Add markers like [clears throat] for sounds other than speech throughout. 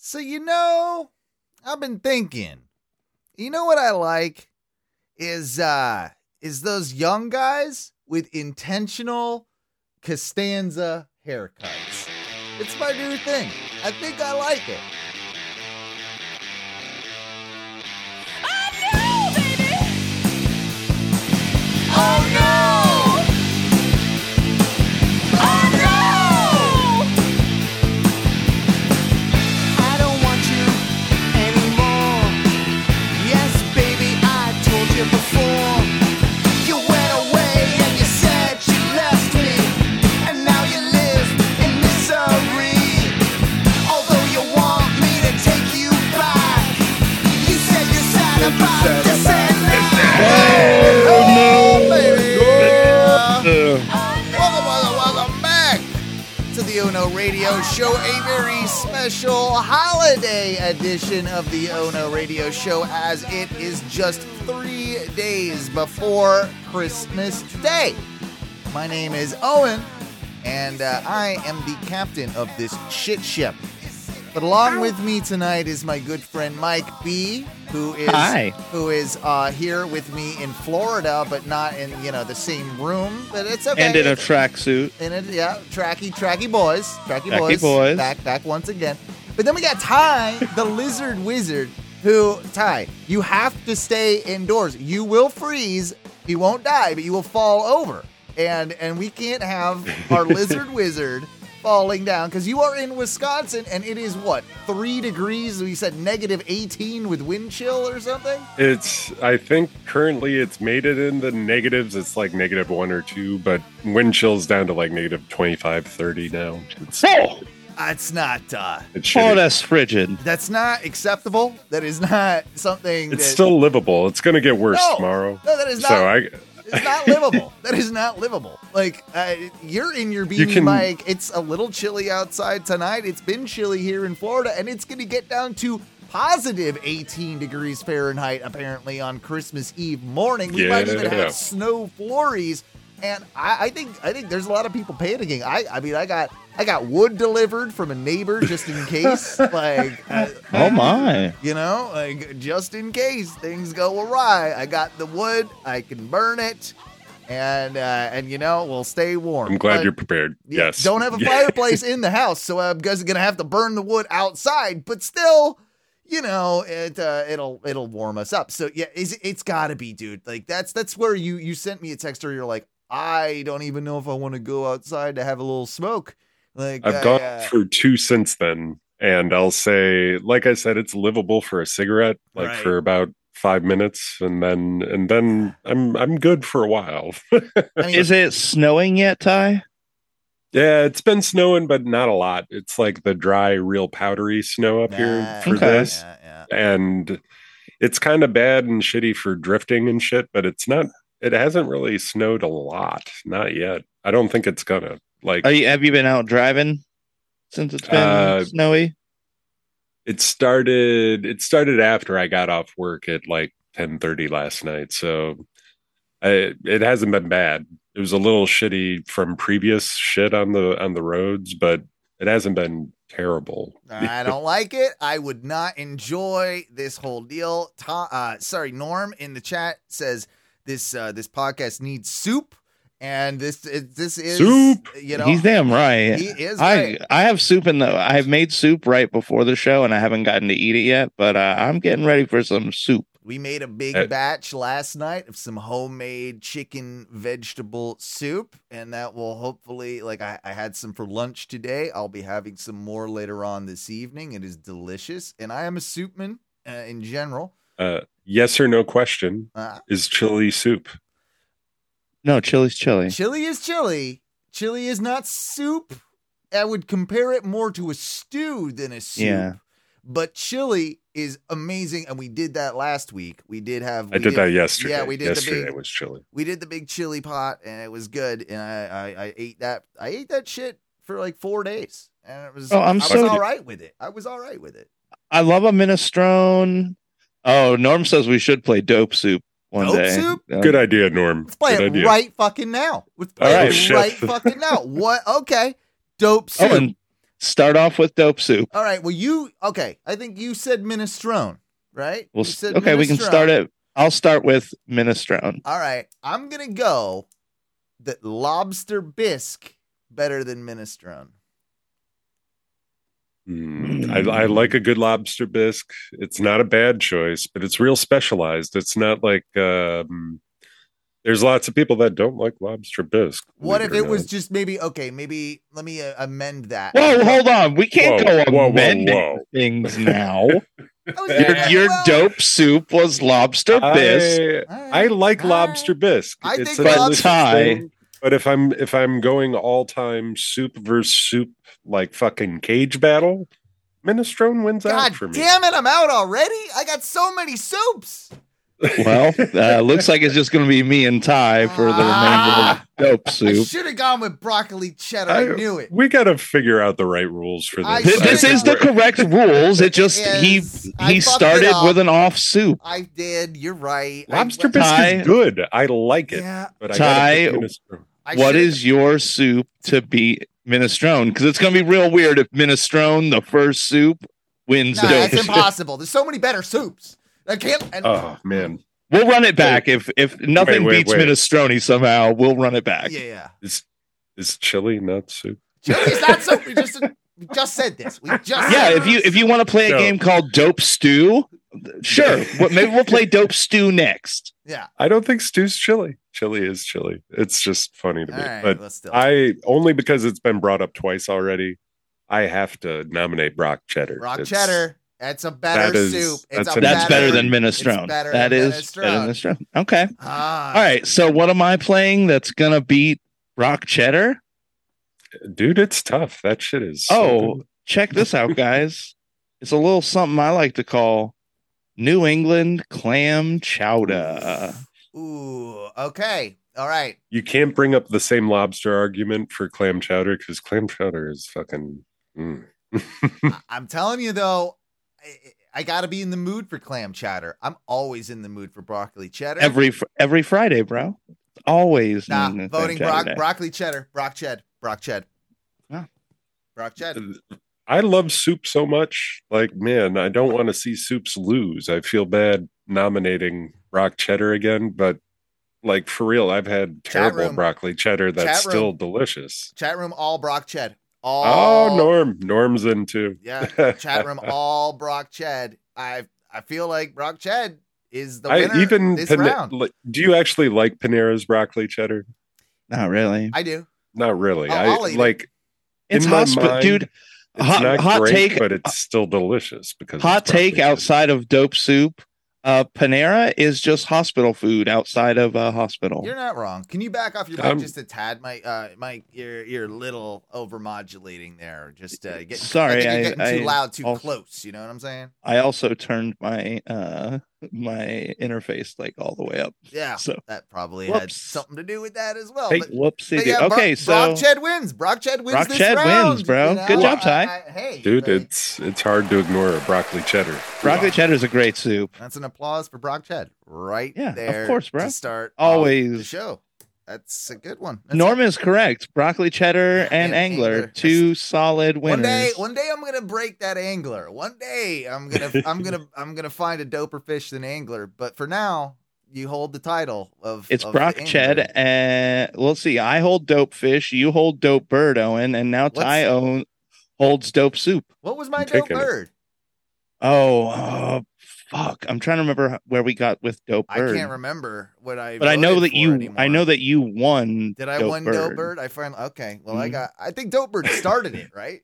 So you know, I've been thinking. You know what I like is uh is those young guys with intentional Costanza haircuts. It's my new thing. I think I like it. Ono Radio Show, a very special holiday edition of the Ono Radio Show, as it is just three days before Christmas Day. My name is Owen, and uh, I am the captain of this shit ship. But along with me tonight is my good friend Mike B, who is Hi. who is uh, here with me in Florida, but not in you know the same room. But it's okay. and in a tracksuit. In it, yeah, tracky, tracky boys, tracky, Tracky boys, boys. back, back once again. But then we got Ty, the [laughs] lizard wizard, who Ty, you have to stay indoors. You will freeze. You won't die, but you will fall over. And and we can't have our [laughs] lizard wizard falling down because you are in Wisconsin and it is what three degrees. We said negative eighteen with wind chill or something. It's I think currently it's made it in the negatives. It's like negative one or two, but wind chill's down to like negative 25, 30 now. It's, Oh, That's not. Uh, it's oh, shitty. that's frigid. that's not acceptable. That is not something. It's that, still livable. It's going to get worse No. tomorrow. No, that is not. So I It's not livable. [laughs] that is not livable. Like uh, you're in your beanie can- bike. It's a little chilly outside tonight. It's been chilly here in Florida, and it's going to get down to positive 18 degrees Fahrenheit apparently on Christmas Eve morning. We might even Yeah. have snow flurries, and I, I think I think there's a lot of people panicking. I I mean I got I got wood delivered from a neighbor just in case. [laughs] like uh, Oh my. you know, like just in case things go awry, I got the wood. I can burn it, and uh, and you know we'll stay warm. I'm glad But, you're prepared. yes. Don't have a [laughs] fireplace in the house, so I'm just gonna have to burn the wood outside. But still, you know, it uh, it'll it'll warm us up. So yeah, it's, it's got to be, dude. Like that's that's where you you sent me a text where you're like, I don't even know if I want to go outside to have a little smoke. Like I've I, gone uh, through two since then, and I'll say, like I said, it's livable for a cigarette, like Right. for about five minutes, and then and then I'm I'm good for a while. [laughs] Mean, Is it snowing yet, Ty? yeah, it's been snowing, but not a lot. It's like the dry, real powdery snow up nah, here for Okay. this, yeah, yeah. and it's kind of bad and shitty for drifting and shit. But it's not. It hasn't really snowed a lot, not yet. I don't think it's gonna. Like Are you, have you been out driving since it's been Uh, snowy? it started it started after i got off work at like 10:30 last night so I, it hasn't been bad it was a little shitty from previous shit on the on the roads but it hasn't been terrible I don't like it. I would not enjoy this whole deal. Ta- uh, sorry, Norm in the chat says this uh, this podcast needs soup, and this this is Soup. You know, He's damn right. he is I right. I have soup in the. I have made soup right before the show, and I haven't gotten to eat it yet. But uh, I'm getting ready for some soup. We made a big Uh, batch last night of some homemade chicken vegetable soup, and that will hopefully, like, I, I had some for lunch today. I'll be having some more later on this evening. It is delicious, and I am a soupman uh, in general. Uh yes or no question Uh, is chili soup No, chili's chili. chili is chili. Chili is not soup. I would compare it more to a stew than a soup. Yeah. But chili is amazing, and we did that last week. We did have. i we did that yesterday Yeah, we did the yesterday big- was chili we did the big chili pot and it was good and I, I i ate that i ate that shit for like four days and it was Oh, I'm I so- was all right with it i was all right with it I love a minestrone. Oh, Norm says we should play dope soup one Dope day. soup? Good idea norm let's play good it idea right fucking now let's oh, play All right, it oh, shit. right fucking now what okay dope oh, soup Oh, and Start off with dope soup. All right. Well, you okay? I think you said minestrone, right? We'll You s- said okay, we can start it. I'll start with minestrone. All right. I'm gonna go that lobster bisque better than minestrone. Mm, I, I like a good lobster bisque. It's not a bad choice, but it's real specialized. It's not like um, there's lots of people that don't like lobster bisque. What if or it was just maybe okay? Maybe let me uh, amend that. Whoa, hold on. We can't Whoa, go whoa, whoa, amending whoa. things [laughs] now. Your your well, dope soup was lobster bisque. I, I like all lobster bisque. I it's think a But delicious thing. But if I'm if I'm going all time soup versus soup like fucking cage battle, minestrone wins God out for me. damn it! I'm out already. I got so many soups. Well, [laughs] uh, looks like it's just going to be me and Ty for the Ah. remainder of dope I soup. should have gone with broccoli cheddar. I, I- knew it. We got to figure out the right rules for I this. Th- This is the correct rules. It just he Yes, I he started with an off soup. I did. You're right. I- Lobster I, bisque Ty- is good. I like it. Yeah. But I Ty, gotta pick minestrone. I What should've- is your soup to beat minestrone? Because it's going to be real weird if minestrone, the first soup, wins No, dope. that's impossible. There's so many better soups. I can't. And, Oh man, We'll run it back if if nothing wait, beats wait. minestrone somehow. We'll run it back. yeah, yeah. is is chili not soup? Chili's not soup. We just we just said this. We just Yeah, said if you if you want to play a No. game called Dope Stew, sure. [laughs] Maybe we'll play Dope Stew next. Yeah. I don't think stew's chili. Chili is chili. It's just funny to All me. right, but. I only because it's been brought up twice already. I have to nominate Brock Cheddar. Rock It's- cheddar. That's a better that is- soup. It's that's a a- That's better than it's minestrone. better That than is better than minestrone. minestrone. Okay. Ah, All right. So what am I playing that's gonna beat Rock Cheddar? Dude, it's tough. That shit is. so Oh, good. check this out, guys. [laughs] It's a little something I like to call New England clam chowder. Ooh. Okay. All right. you can't bring up the same lobster argument for clam chowder because clam chowder is fucking. mm. [laughs] I- I'm telling you though, I, I got to be in the mood for clam chowder. I'm always in the mood for broccoli cheddar. Every every Friday, bro. Always nah, New clam voting chowder brock, broccoli cheddar, brock ched, brock ched, Yeah. brock ched. I love soup so much. Like, man, I don't want to see soups lose. I feel bad nominating Rock Cheddar again, but like for real, I've had terrible broccoli cheddar that's Chat still room. delicious. Chat room all brock ched. Oh, all Oh, Norm. Norm's in too. Yeah, [laughs] chat room all Brock Ched. I I feel like Brock Ched is the I even this Pane- round. like, do you actually like Panera's broccoli cheddar? Not really. I do. Not really. I'll- I I'll eat it. like It's in my hospital, mind, dude. It's Hot- not hot great, take- but it's still delicious because Hot take cheddar. outside of dope soup. Uh, Panera is just hospital food outside of a hospital. You're not wrong. Can you back off your mic Um, just a tad, Mike? Uh, Mike, you're you're a little over modulating there. Just uh, getting, Sorry, I think you're I- getting too I loud, too also- close. You know what I'm saying? I also turned my uh my interface like all the way up. Yeah, So that probably had something to do with that as well. Hey, but, whoopsie. but yeah, Bro- okay, so Brock Ched wins. Brock Ched wins. Brock this Ched round, wins, bro. you know? Good job, Ty. I- I- hey, Dude, hey, it's it's hard to ignore a broccoli cheddar. broccoli cheddar is a great soup. That's an applause for Brock Ched right Yeah, of course, bro. To start Always. the show. That's a good one. That's Norm is correct. Broccoli cheddar and and angler, angler. two solid winners. One day, one day, I'm gonna break that angler. One day, I'm gonna, [laughs] I'm gonna, I'm gonna find a doper fish than angler. But for now, you hold the title of. It's of Brock Ched, and let's see. I hold dope fish. You hold dope bird, Owen, and now Ty own holds dope soup. What was my dope bird? Oh, uh, fuck! I'm trying to remember where we got with dope Bird. I can't remember what I. but I know that you. anymore. I know that you won. Did I dope win bird. dope bird? I finally. Okay, well, I Mhm. got. I think dope bird started it, right?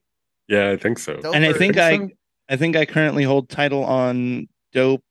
Yeah, I think so. Dope And I think I. I think I currently hold title on dope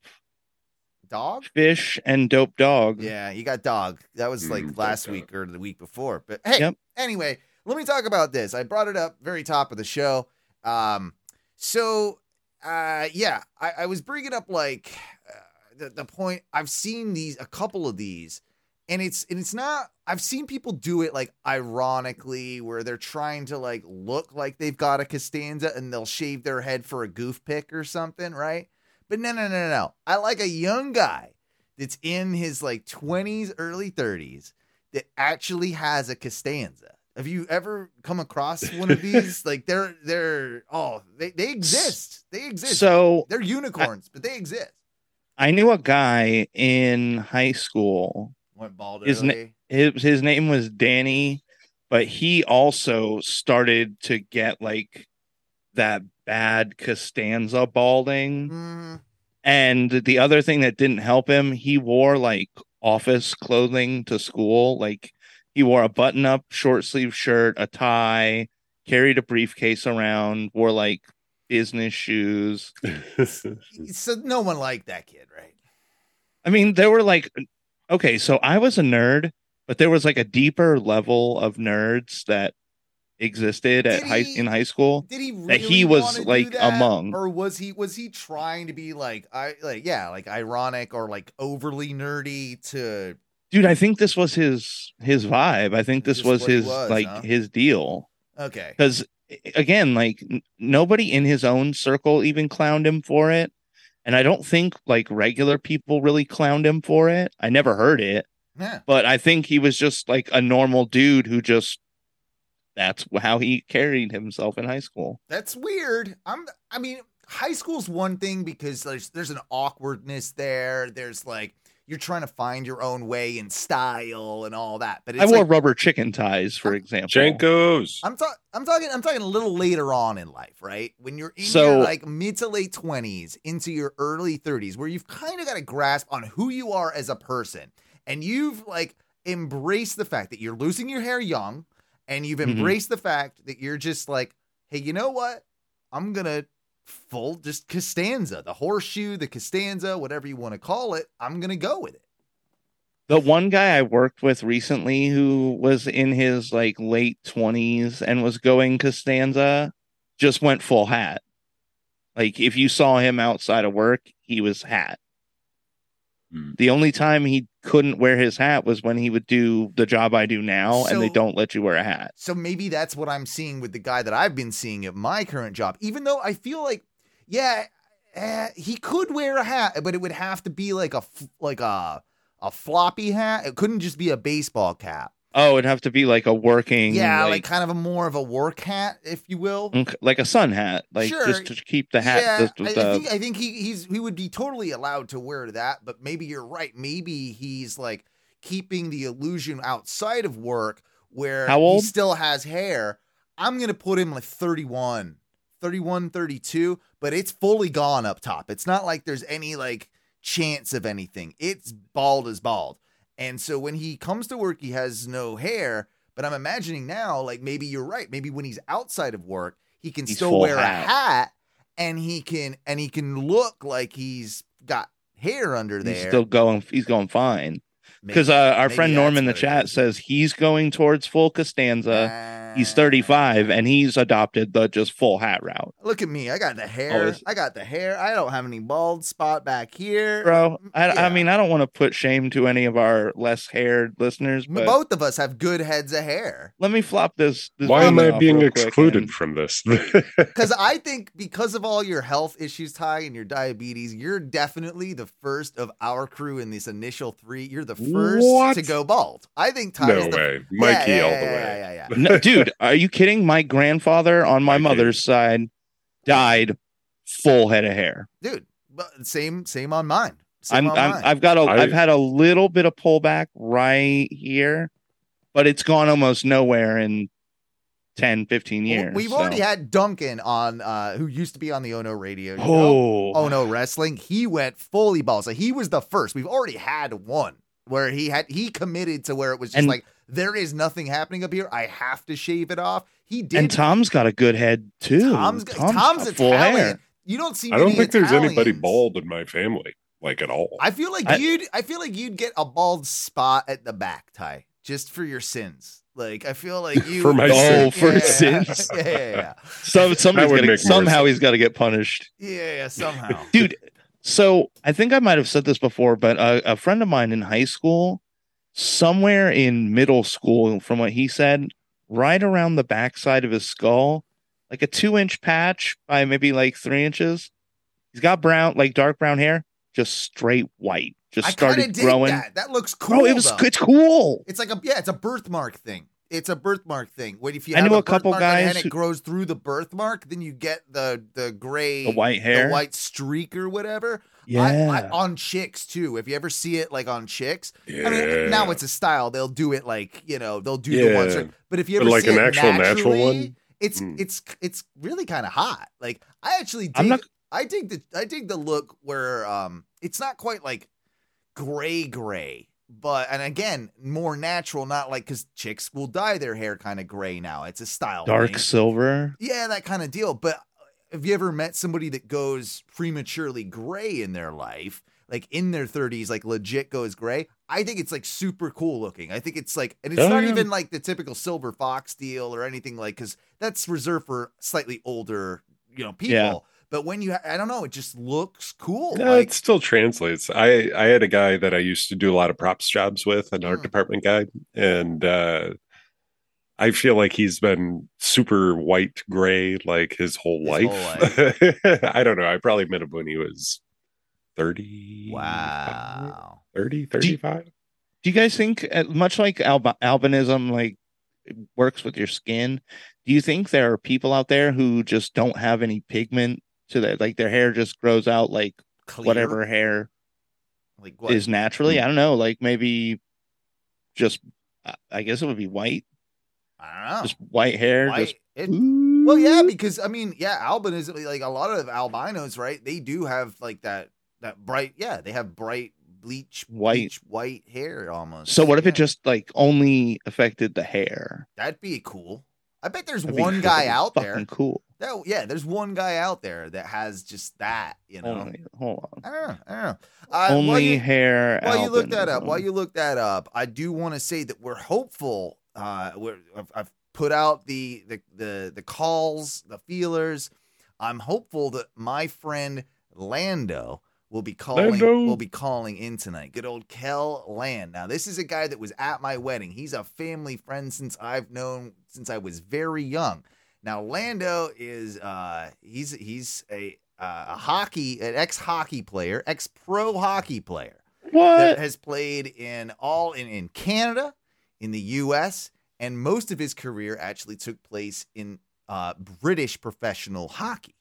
dog. fish and dope dog. Yeah, you got dog. That was like Mm, last dog. week or the week before. But hey, Yep. anyway, let me talk about this. I brought it up very top of the show. Um, so uh, yeah, I, I was bringing up like uh, the the point. I've seen these a couple of these, and it's and it's not. I've seen people do it like ironically, where they're trying to like look like they've got a Costanza, and they'll shave their head for a goof pick or something, right? But no, no, no, no. I like a young guy that's in his like 20s, early 30s that actually has a Costanza, Have you ever come across one of these? [laughs] like they're they're oh they they exist. They exist. So they're unicorns, but they exist. I knew a guy in high school. Went bald His na- His his name was Danny, but he also started to get like that bad Costanza balding. Mhm. And the other thing that didn't help him, he wore like office clothing to school. Like he wore a button up short sleeve shirt, a tie, carried a briefcase around, wore like business shoes. [laughs] So no one liked that kid, right? I mean, there were like, okay, so I was a nerd, but there was like a deeper level of nerds that existed at Did high in high school. Did he really That he was, like, that? among. or was he was he trying to be like I like yeah like ironic or like overly nerdy to Dude, I think this was his his vibe. I think this was his was, like huh? his deal. okay because again like n- nobody in his own circle even clowned him for it and i don't think like regular people really clowned him for it i never heard it yeah but i think he was just like a normal dude who just that's how he carried himself in high school that's weird. I'm I mean high school's one thing because there's there's an awkwardness there. There's like you're trying to find your own way and style and all that. But it's i wore like, rubber chicken ties for example Jenkos. I'm talking. I'm talking. I'm talking a little later on in life, right? When you're in So- your like mid to late twenties into your early thirties, where you've kind of got a grasp on who you are as a person, and you've like embraced the fact that you're losing your hair young, and you've Mhm. embraced the fact that you're just like, hey, you know what? I'm gonna full just Costanza, the horseshoe, the Costanza, whatever you want to call it. I'm gonna go with it. the one guy i worked with recently who was in his like late 20s and was going costanza just went full hat like if you saw him outside of work he was hat Hmm. the only time he couldn't wear his hat was when he would do the job i do now and they don't let you wear a hat So maybe that's what I'm seeing with the guy that I've been seeing at my current job. Even though I feel like, yeah, eh, he could wear a hat, but it would have to be like a f- like a a floppy hat. It couldn't just be a baseball cap. Oh it'd have to be like a working Yeah, like, like kind of a more of a work hat, if you will. like, a sun hat like Sure. just to keep the hat yeah, the, I, think I think he he's he would be totally allowed to wear that, but maybe you're right. Maybe he's like keeping the illusion outside of work where he still has hair. I'm going to put him like 31, 31, 32, but it's fully gone up top. It's not like there's any like chance of anything. It's bald as bald. And so when he comes to work, he has no hair. But I'm imagining now, like maybe you're right. Maybe when he's outside of work, he can He's still wear hat. a hat and he can and he can look like he's got hair under there. he's still going he's going fine because uh, our friend norm in the chat says he's going towards full costanza. He's 35 and he's adopted the just full hat route Look at me. I got the hair. Always- I got the hair. I don't have any bald spot back here. bro I, Yeah. I mean i don't want to put shame to any of our less haired listeners but both of us have good heads of hair. let me flop this, this Why am I being excluded and- from this? [laughs] Because I think because of all your health issues, Ty, and your diabetes, you're definitely the first of our crew in this initial three. You're the first What? to go bald. I think Ty no is the way. Yeah, Mikey yeah, all yeah, the yeah, way. Yeah, yeah, no, dude are you kidding my grandfather on my Mikey. mother's side died full head of hair Dude, same same on mine. Same I'm, on I'm mine. I've got a I- have had a little bit of pullback right here, but it's gone almost nowhere in 10, 15 Well, years. We've so- already had Duncan on, uh, who used to be on the Ono radio. show. Oh, Oh no, wrestling. He went fully bald. So he was the first. We've already had one where he had he committed to where it was just And- like there is nothing happening up here. I have to shave it off. He did. and Tom's got a good head too. Tom's Tom's, got Italian. You don't see. I don't many think there's anybody bald in my family, like at all. I feel like I- you'd. I feel like you'd get a bald spot at the back, Ty, just for your sins. Like I feel like [laughs] you For my Oh, sins. for yeah, sins. [laughs] Yeah, yeah, yeah, So somebody's would gonna, somehow he's got to get punished, yeah, yeah, yeah, Somehow, dude. So I think I might have said this before, but a, a friend of mine in high school, somewhere in middle school, from what he said, right around the backside of his skull, like a two inch patch by maybe like three inches. He's got brown, like dark brown hair, just straight white. Just I started growing. that. That looks cool. It was though. it's cool. It's like a yeah, it's a birthmark thing. it's a birthmark thing. What if you I have knew a, a couple guys and who- it grows through the birthmark, then you get the the gray, The white hair. the white streak or whatever. Yeah. I, I, on chicks too. If you ever see it like on chicks, Yeah. I mean, now it's a style. They'll do it like you know they'll do the one Yeah. But if you But ever like see an it actual natural one? it's Mm. it's it's really kind of hot. Like I actually dig, I'm not- I dig the I dig the look where um it's not quite like gray gray, but and again more natural. Not like because chicks will dye their hair kind of gray now. It's a style Dark thing. silver. Yeah, that kind of deal. But have you ever met somebody that goes prematurely gray in their life? Like in their 30s, like legit goes gray. I think it's like super cool looking. I think it's like, and it's Oh, not yeah. even like the typical silver fox deal or anything like, because that's reserved for slightly older, you know, people. Yeah. But when you, I don't know, it just looks cool. Yeah, like, it still translates. I I had a guy that I used to do a lot of props jobs with, an art Mm. department guy, and uh, I feel like he's been super white gray like his whole His life. whole [laughs] I don't know. I probably met him when he was 30, wow. 30, 35. Do you guys think, uh, much like alb- albinism, like works with your skin? Do you think there are people out there who just don't have any pigment to that, like their hair just grows out like Clear? whatever hair Like what? is naturally? I don't know, like maybe just, I- I guess it would be white, I don't know. just white hair. Why- Just it- Well, yeah, because I mean, yeah, albinism, like a lot of albinos, right? They do have like that that bright, yeah, they have bright bleach White. bleach white hair almost. So what if it just like only affected the hair? That'd be cool. I bet there's That'd one guy out there. Cool. That, yeah, there's one guy out there that has just that. You know, Hold on. Hold on. I don't know. I don't know. Uh, while only you- hair. while you look that up, while you look that up, I do want to say that we're hopeful. Uh, I've, I've put out the, the the the calls, the feelers. I'm hopeful that my friend Lando will be calling Lando. will be calling in tonight. Good old Kel Land. Now, this is a guy that was at my wedding. He's a family friend since I've known since I was very young. Now, Lando is uh he's he's a uh, a hockey an ex hockey player, ex pro hockey player that has played in all in, in Canada, in the US, and most of his career actually took place in uh, British professional hockey.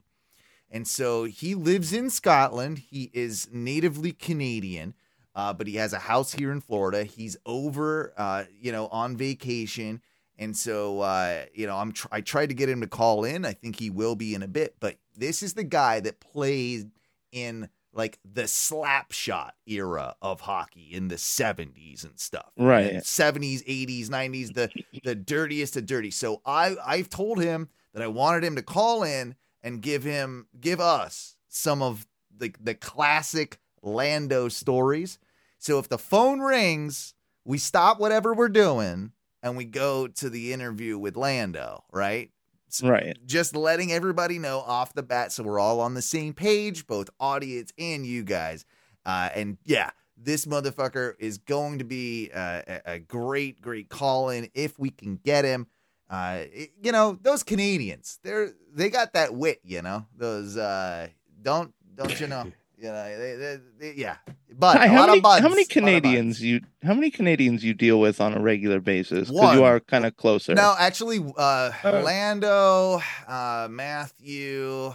And so he lives in Scotland. He is natively Canadian, uh, but he has a house here in Florida. He's over, uh, you know, on vacation. And so, uh, you know, I'm tr- I tried to get him to call in. I think he will be in a bit. But this is the guy that played in like the slap shot era of hockey in the 70s and stuff. Right. And 70s, 80s, 90s, the the dirtiest of dirty. So I I've told him that I wanted him to call in and give him give us some of the the classic Lando stories. So if the phone rings, we stop whatever we're doing and we go to the interview with Lando, right? Right. just letting everybody know off the bat so we're all on the same page, both audience and you guys. Uh, and yeah, this motherfucker is going to be uh, a, great, great call in if we can get him. Uh, it- you know, those Canadians, they're they got that wit. You know, those uh, don't don't you know? [laughs] You know, they, they, they, yeah. But Hi, how many buds, how many a lot of buds. Canadians you how many Canadians you deal with on a regular basis? Because you are kind of closer. No, actually, uh, Uh. Lando, uh, Matthew,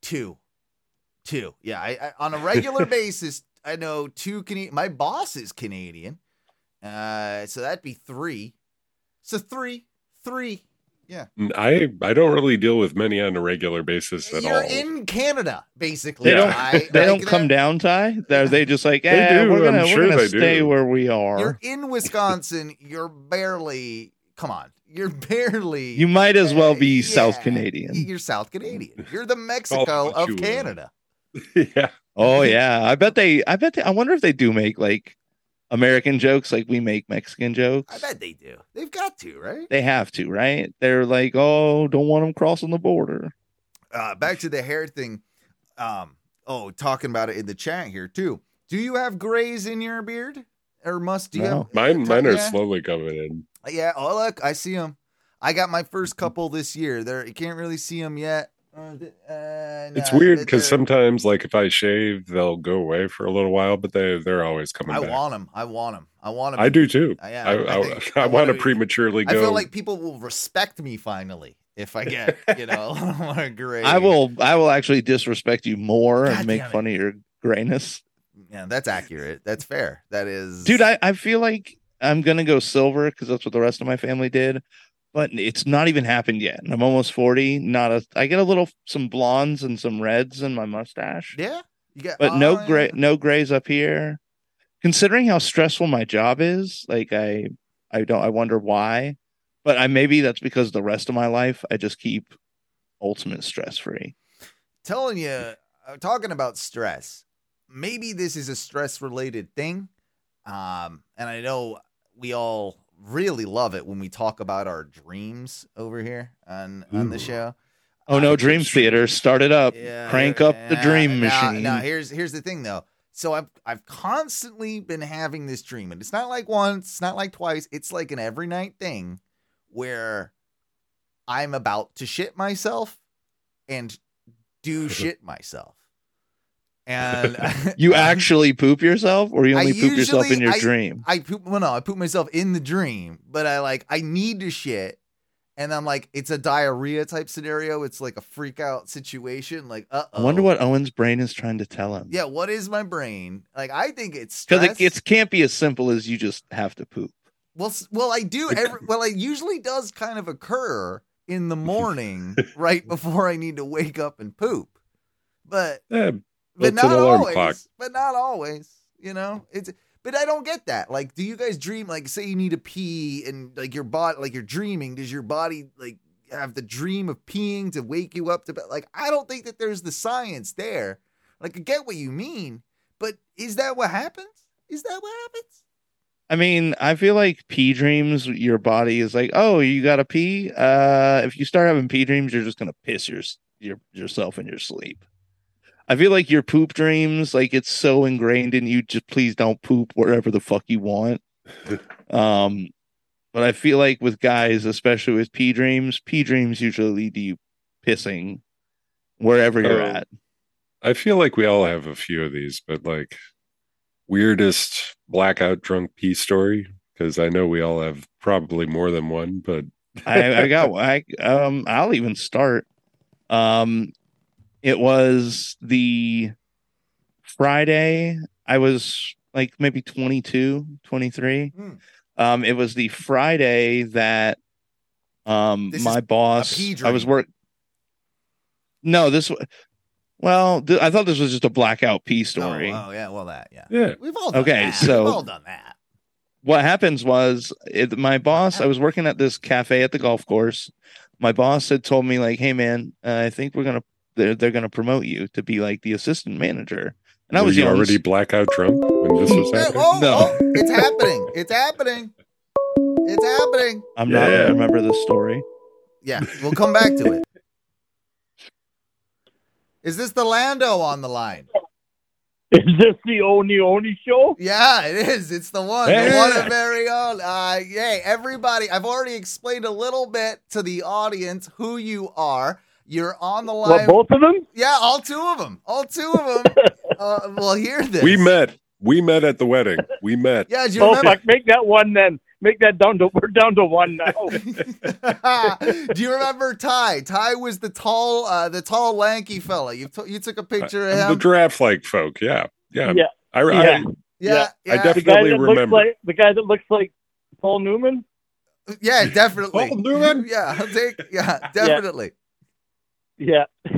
two, two. Yeah, I, I on a regular [laughs] basis, I know two Canadian. My boss is Canadian, uh, so that'd be three. So three, three. I I don't really deal with many on a regular basis at You're all. in Canada, basically. They don't. right? they Like don't come down, Ty. They're they just like, They eh, do, we're gonna I'm sure we're gonna stay do. where we are. You're in Wisconsin. You're barely. Come on, you're barely. You might as well be Yeah, South Canadian. You're South Canadian. You're the [laughs] Mexico of. Canada. [laughs] yeah. Oh yeah, I bet they. I bet they. I wonder if they do make like American jokes like we make Mexican jokes. I bet they do. They've got to, right? They have to, right? They're like, oh, don't want them crossing the border. Uh, back to the hair thing. Um, oh, talking about it in the chat here too. Do you have grays in your beard, or must do you No. have Mine mine are Yeah. slowly coming in. Yeah. Oh, look, I see them. I got my first couple this year. There, you can't really see them yet. Uh, th- uh, It's weird because sometimes, like, if I shave, they'll go away for a little while, but they they're always coming I back. want them. I want them. I want them. I do too. Uh, yeah, I, I I, I, I want to wanna- prematurely I feel like people will respect me finally if I get, you know, [laughs] a little more gray. I will I will actually disrespect you more God and make fun of your grayness. Yeah, that's accurate. That's fair. That is, Dude, I, I feel like I'm gonna go silver because that's what the rest of my family did. But it's not even happened yet. And I'm almost 40. Not a I get a little some blondes and some reds in my mustache. yeah, you get, But no oh, gray yeah. no grays up here. Considering how stressful my job is, like I I don't I wonder why. But I maybe that's because the rest of my life I just keep ultimate stress free. telling you, uh, talking about stress. Maybe this is a stress related thing. Um, and I know we all really love it when we talk about our dreams over here on on the show. Oh Uh, no, Dream Theater, start it up. Yeah, Crank up the yeah, dream now- machine. Now, here's here's the thing though. So I've I've constantly been having this dream, and it's not like once, it's not like twice. It's like an every night thing, where I'm about to shit myself, and do [laughs] shit myself, and [laughs] [laughs] You actually poop yourself, or you I only poop yourself in your I- dream? I poop. Well, no, I poop myself in the dream, but I like I need to shit, and I'm like it's a diarrhea type scenario. It's like a freak out situation. Like, uh I wonder what Owen's brain is trying to tell him. Yeah, what is my brain? Like, I think it's because stress. it can't be as simple as you just have to poop. well, well, I do. [laughs] Every, well, it usually does kind of occur in the morning, right before I need to wake up and poop. But but Built-in not always. clock. But not always. You know, it's. But I don't get that. Like, do you guys dream? Like, say you need to pee, and like your body, like you're dreaming. Does your body like have the dream of peeing to wake you up to? bed? Like, I don't think that there's the science there. Like, I get what you mean, but is that what happens? Is that what happens? I mean, I feel like pee dreams, your body is like, oh, you got to pee. Uh, if you start having pee dreams, you're just gonna piss your, your yourself in your sleep. I feel like your poop dreams, like it's so ingrained in you. Just please don't poop wherever the fuck you want. [laughs] um, but I feel like with guys, especially with pee dreams, pee dreams usually lead to you pissing wherever you're Oh. at. I feel like we all have a few of these, but like weirdest blackout drunk pee story because I know we all have probably more than one, but I, I got [laughs] I um I'll even start. Um it was the Friday. I was like maybe 22, 23. Hmm. Um it was the Friday that um This my boss I was dream. work No, this well, th- I thought this was just a blackout pee story. Oh, oh, yeah. Well, that yeah. yeah. We've all done Okay, that. so- We've all done that. what happens was it, my boss i was working at this cafe at the golf course my boss had told me like hey man uh, i think we're gonna they're, they're gonna promote you to be like the assistant manager and i was you young already blackout drunk when this was happening? oh, No. oh, it's happening. It's happening. It's happening. i'm not Yeah. gonna remember this story Yeah, we'll come back to it. Is this the Lando on the line? Is this the Oni Oni show? Yeah, it is. It's the one, the Yeah. one and very own. Uh, yay, everybody! I've already explained a little bit to the audience who you are. You're on the What, line. both of them? yeah, all two of them. All two of them. [laughs] uh, will hear this. We met. We met at the wedding. We met. [laughs] Yeah, do you Oh, remember? fuck. Make that one then. Make that down to, [laughs] we're down to one now. Do you remember Ty? Ty was the tall, uh, the tall, lanky fella. You t- you took a picture of I'm the him. giraffe like folk. Yeah. Yeah. Yeah. I, Yeah. I, yeah, yeah. yeah, I definitely guy that looks remember. like the guy that looks like Paul Newman. yeah, definitely. Paul Newman? Yeah, I'll take. Yeah, definitely. Yeah. [laughs]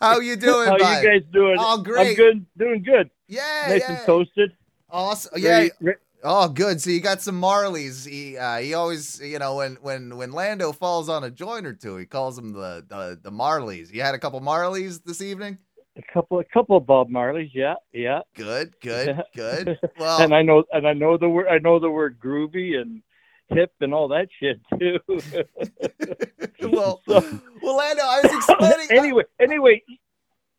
How you doing, How bud? you guys doing? Oh, great. I'm good. Doing good. Yeah, nice yeah. and toasted. Awesome. Yeah. Ready- Oh, good. So you got some Marleys. He uh, he always, you know, when when when Lando falls on a joint or two, he calls them the the, the Marleys. You had a couple Marleys this evening. a couple, a couple of Bob Marleys. Yeah, yeah. Good, good, Yeah. [laughs] good. Well, and I know, and I know the word. I know the word groovy and hip and all that shit too. [laughs] well, [laughs] So- well, Lando, I was explaining. anyway, anyway,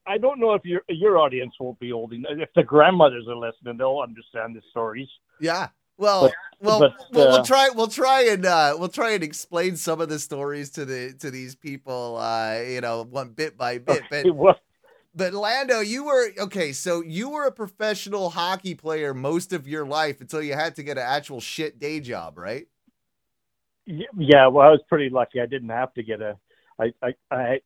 I don't know if your your audience won't be old enough. If the grandmothers are listening, they'll understand the stories. yeah. Well, Well, But, we'll, we'll uh, try. We'll try and uh, we'll try and explain some of the stories to the to these people. Uh, you know, one bit by bit. But It but Lando, you were okay. So you were a professional hockey player most of your life until you had to get an actual shit day job, right? Yeah, well, I was pretty lucky. I didn't have to get a. I I, I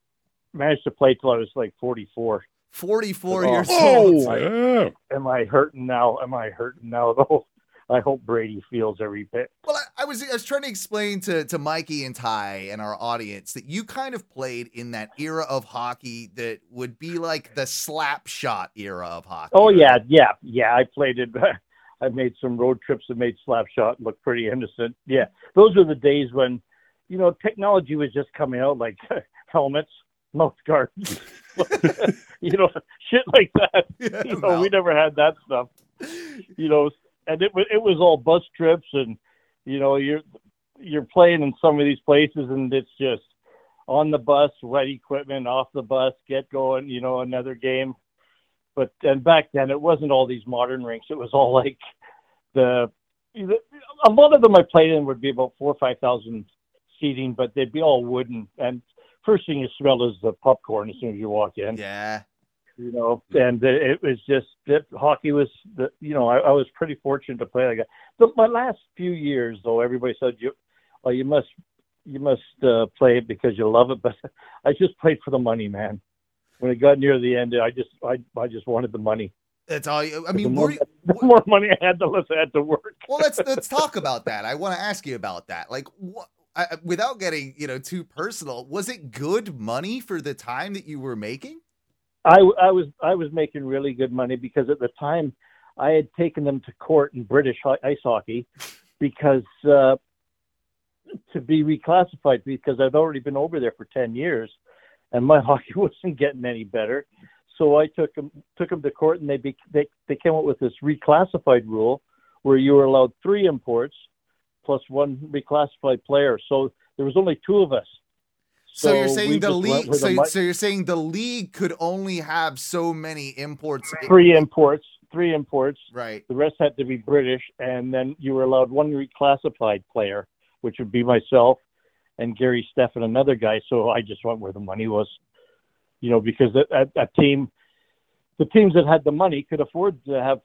managed to play till I was like 44. Forty four Oh. years Oh. old. Oh, Am I hurting now? Am I hurting now? [laughs] Though I hope Brady feels every bit. Well, I, I was I was trying to explain to to Mikey and Ty and our audience that you kind of played in that era of hockey that would be like the slap shot era of hockey. Oh right? yeah, yeah, yeah. I played it. [laughs] I made some road trips and made slap shot look pretty innocent. Yeah, those were the days when, you know, technology was just coming out, like [laughs] helmets, mouth guards, [laughs] you know, shit like that. [laughs] Yeah, You know, well, we never had that stuff. You know, and it was it was all bus trips, and you know, you're you're playing in some of these places, and it's just on the bus, wet equipment, off the bus, get going. You know, another game but and back then it wasn't all these modern rinks. It was all like the a lot of them I played in would be about four or five thousand seating, but they'd be all wooden. And first thing you smell is the popcorn as soon as you walk in. yeah. You know, and it was just it, hockey was the you know I, I was pretty fortunate to play like that. But my last few years though, everybody said you oh you must you must uh, play it because you love it, [laughs] but I just played for the money, man. When it got near the end, I just I I just wanted the money. That's all. You, I the mean, more, were you, the more money I had, the less I had to work. well, let's let's [laughs] talk about that. I want to ask you about that. Like, what? I- without getting you know too personal, was it good money for the time that you were making? I, I was I was making really good money because at the time I had taken them to court in British ice hockey because uh, to be reclassified because I'd already been over there for ten years and my [laughs] hockey wasn't getting any better. So I took them took them to court and they be, they they came up with this reclassified rule where you were allowed three imports plus one reclassified player. So there was only two of us. So, you're saying the league? So, the so you're saying the league could only have so many imports, three imports, three imports. right? The rest had to be British, and then you were allowed one reclassified player, which would be myself and Gary Steffen, another guy. So I just went where the money was, you know, because a, a, a team, the teams that had the money could afford to have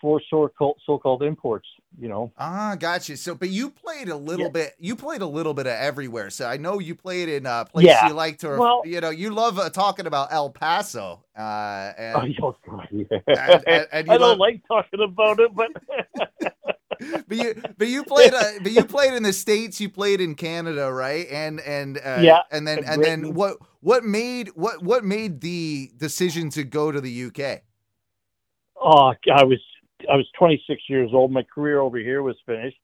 four so-called, so-called imports, you know. Ah, gotcha. So, but you played a little Yeah. bit. You played a little bit of everywhere. So I know you played in uh, places Yeah. you like to. Well- you know, you love uh, talking about El Paso. Uh, and, Oh, yo, God, yeah. and- and- and you I don't love- like talking about it, but [laughs] but you, but you played, [laughs] uh, but you played in the states. You played in Canada, right? And and uh, Yeah, and then and and then what what made what what made the decision to go to the UK? Oh, I was I was 26 years old. My career over here was finished.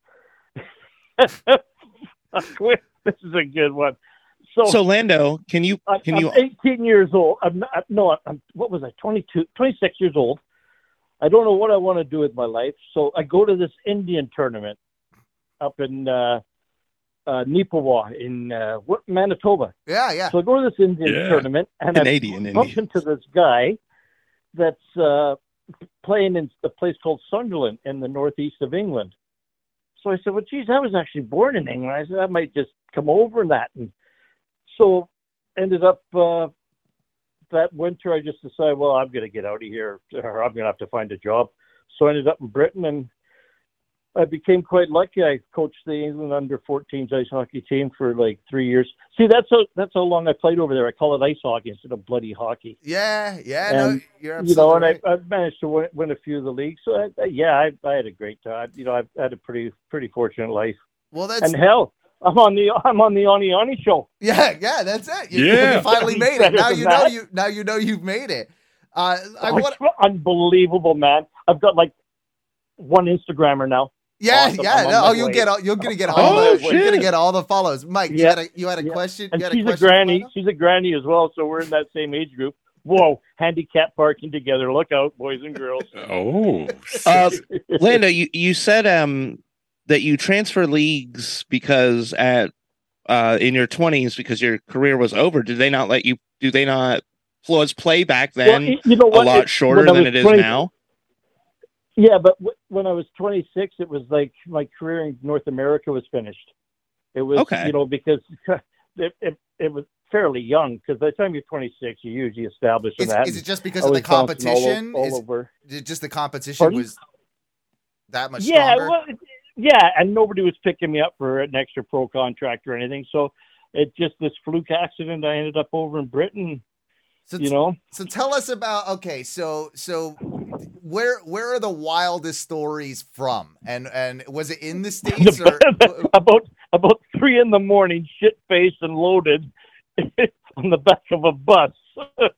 [laughs] This is a good one. So, So Lando, can you can I'm you 18 years old. I'm not, no, I'm what was I? 22, 26 years old. I don't know what I want to do with my life. So I go to this Indian tournament up in uh, uh, Neepawa in uh, what, Manitoba. Yeah, yeah. So I go to this Indian Yeah. tournament and I Canadian bump Indian? into this guy that's uh, playing in a place called Sunderland in the northeast of England. So I said, "Well, geez, I was actually born in England." I said, "I might just come over and that." And so ended up uh, that winter. I just decided, well, I'm going to get out of here, or I'm going to have to find a job. So I ended up in Britain, and I became quite lucky. I coached the England under 14s ice hockey team for like three years. See, that's how that's how long I played over there. I call it ice hockey instead of bloody hockey. Yeah, yeah, no, And, you're You know, and absolutely I, I've managed to win, win a few of the leagues. So I, I- yeah, I, I had a great time. You know, I've had a pretty pretty fortunate life. Well, that's And hell, I'm on the I'm on the Ani Ani show. yeah, yeah. That's it. You, Yeah. you finally made it. Now than you know that. [laughs] you now you know you've made it. Uh, I Oh, want, it's unbelievable, man. I've got like one Instagrammer now. yeah, awesome. yeah. No, oh, you'll way. get all. You're gonna get all. on the, my you're gonna get all the follows. Mike, you Yeah. had a you had a Yeah. question. And you had she's a question for granny. She's a granny as well, so we're in that same age group. Whoa, handicap parking together. Look out, boys and girls. Oh, [laughs] uh, Lando, you, you said um that you transfer leagues because at uh in your twenties because your career was over. Did they not let you? Do they not? Was play back then Well, you know a lot It- shorter than it is 20 now? Yeah, but w- when I was 26, it was like my career in North America was finished. It was, Okay. you know, because [laughs] it, it, it was fairly young. Because by the time you're 26, you usually establish in Is, that. is it just because of the was bouncing all competition? All, is over. it just the competition Pardon? was that much Yeah, stronger? well, it- yeah, and nobody was picking me up for an extra pro contract or anything. So it just this fluke accident. I ended up over in Britain. so, You know, so tell us about okay. So so where where are the wildest stories from? And and was it in the [laughs] states or? about about three in the morning, shit faced and loaded [laughs] on the back of a bus. [laughs]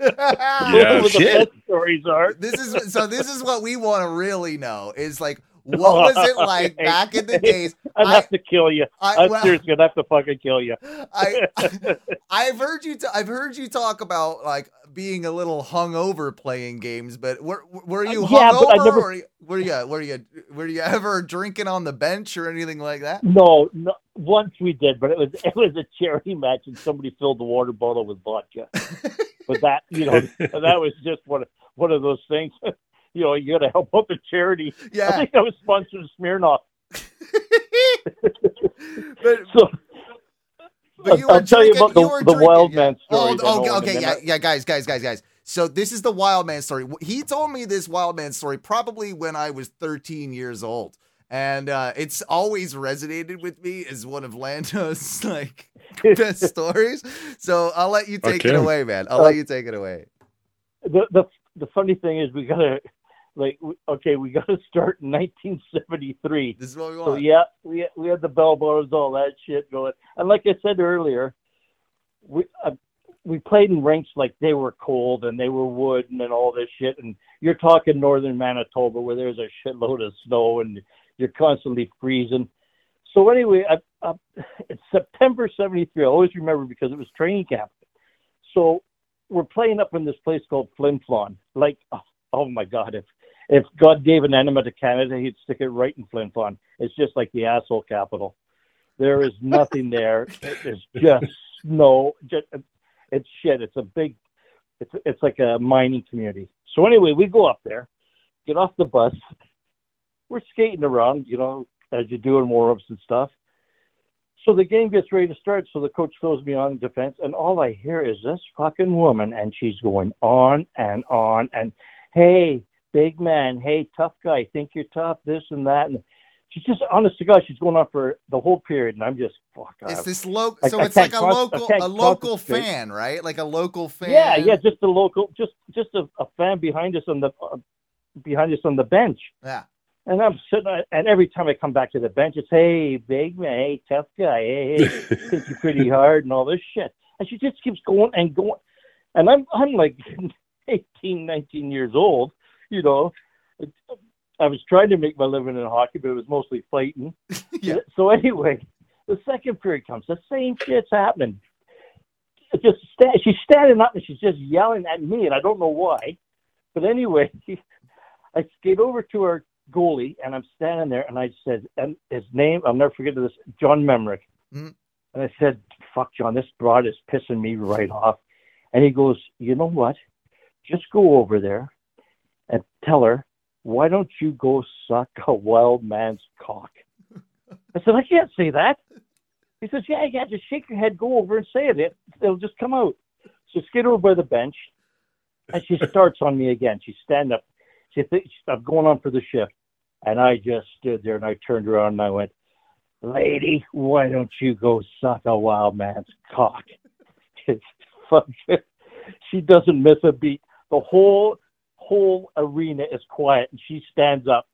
Yeah, the shit. best stories are. this is so. This is what we want to really know. Is like what was it [laughs] like Okay. back in the days? I'd I- have to kill you. I, I'm well, seriously, I'd have to fucking kill you. I [laughs] [laughs] I've heard you. T- I've heard you talk about like being a little hungover playing games, but were were you yeah, hungover? but I never- Or were you were you were you ever drinking on the bench or anything like that? No, no, once we did, but it was it was a charity match, and somebody filled the water bottle with vodka. but that, you know, that was just one of, one of those things. You know, you got to help out the charity. Yeah. I think I was sponsored Smirnoff. [laughs] but So but you I'll were tell you about the- you were the drinking, wild yeah. man story Oh, okay, okay, yeah, then yeah, guys, guys, guys, guys. So this is the wild man story. He told me this wild man story probably when I was 13 years old. And uh, it's always resonated with me as one of Lando's [laughs] like best [laughs] stories. So I'll let you take it away, man. I'll Uh, let you take it away. the the the funny thing is, we gotta like okay, we [laughs] gotta start in 1973. This is what we want. So yeah, we we had the bell bars, all that shit going. And like I said earlier, we uh, we played in rinks like they were cold and they were wooden and all this shit. And you're talking northern Manitoba where there's a shitload of snow and you're constantly freezing. So anyway, I, I, it's September '73. I always remember because it was training camp. So we're playing up in this place called Flin Flon. Like, oh, oh my God, if if God gave an enema to Canada, he'd stick it right in Flin Flon. It's just like the asshole capital. There is nothing there. It is just snow. Just, it's shit. It's a big. It's it's like a mining community. So anyway, we go up there, get off the bus. We're skating around, you know, as you do in warm-ups and stuff. So the game gets ready to start. So the coach throws me on defense, and all I hear is this fucking woman, and she's going on and on and, hey, big man, hey, tough guy, think you're tough, this and that, and she's just honest to God, she's going on for the whole period, and I'm just fuck. It's I- this local. So I it's like a I local, a local fan, right? Like a local fan. yeah, yeah, just a local, just just a, a fan behind us on the uh, behind us on the bench. yeah. And I'm sitting, and every time I come back to the bench, it's hey, big man, hey, tough guy, hey, hey, [laughs] think you're pretty hard and all this shit. And she just keeps going and going. And I'm I'm like [laughs] 18, 19 years old, you know. I was trying to make my living in hockey, but it was mostly fighting. [laughs] Yeah. So anyway, the second period comes, the same shit's happening. Just sta- she's standing up and she's just yelling at me, and I don't know why. But anyway, [laughs] I skate over to our goalie, and I'm standing there, and I said, and his name, I'll never forget this, John Memrick. Mhm. And I said, "Fuck, John, this broad is pissing me right off." And he goes, "You know what? Just go over there and tell her, why don't you go suck a wild man's cock?" I said, "I can't say that." He says, "Yeah, yeah, just shake your head, go over and say it. it it'll just come out." So skate over by the bench, and she starts on me again. She's standing up. She thinks I'm going on for the shift, and I just stood there and I turned around and I went, "Lady, why don't you go suck a wild man's cock?" [laughs] She doesn't miss a beat. The whole whole arena is quiet, and she stands up,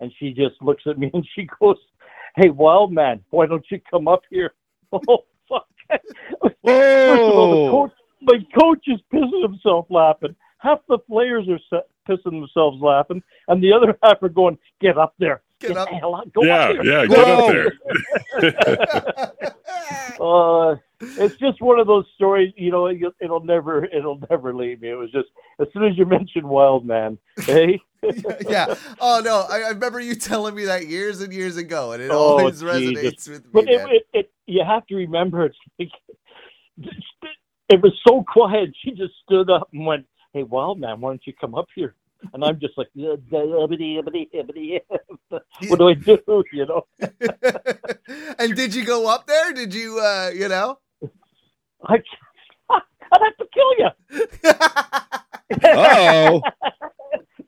and she just looks at me and she goes, "Hey, wild man, why don't you come up here?" [laughs] Oh fuck! [laughs] First of all, the Whoa. coach, my coach is pissing himself laughing. Half the players are pissing themselves laughing, and the other half are going, "Get up there! Get up. hell! Go yeah, up yeah, get Whoa. up there. [laughs] Uh, it's just one of those stories, you know. It'll, it'll never, it'll never leave me. It was just as soon as you mentioned Wild Man, hey, [laughs] [laughs] yeah. Oh no, I, I remember you telling me that years and years ago, and it Oh, always Jesus. resonates with me. but it, it, it, you have to remember, it's like it was so quiet. She just stood up and went, "Hey, Wild Man, why don't you come up here?" And I'm just like, what do I do? [laughs] You know, [laughs] and did you go up there? Did you, uh, you know? I, [laughs] I'd have to kill you. Oh,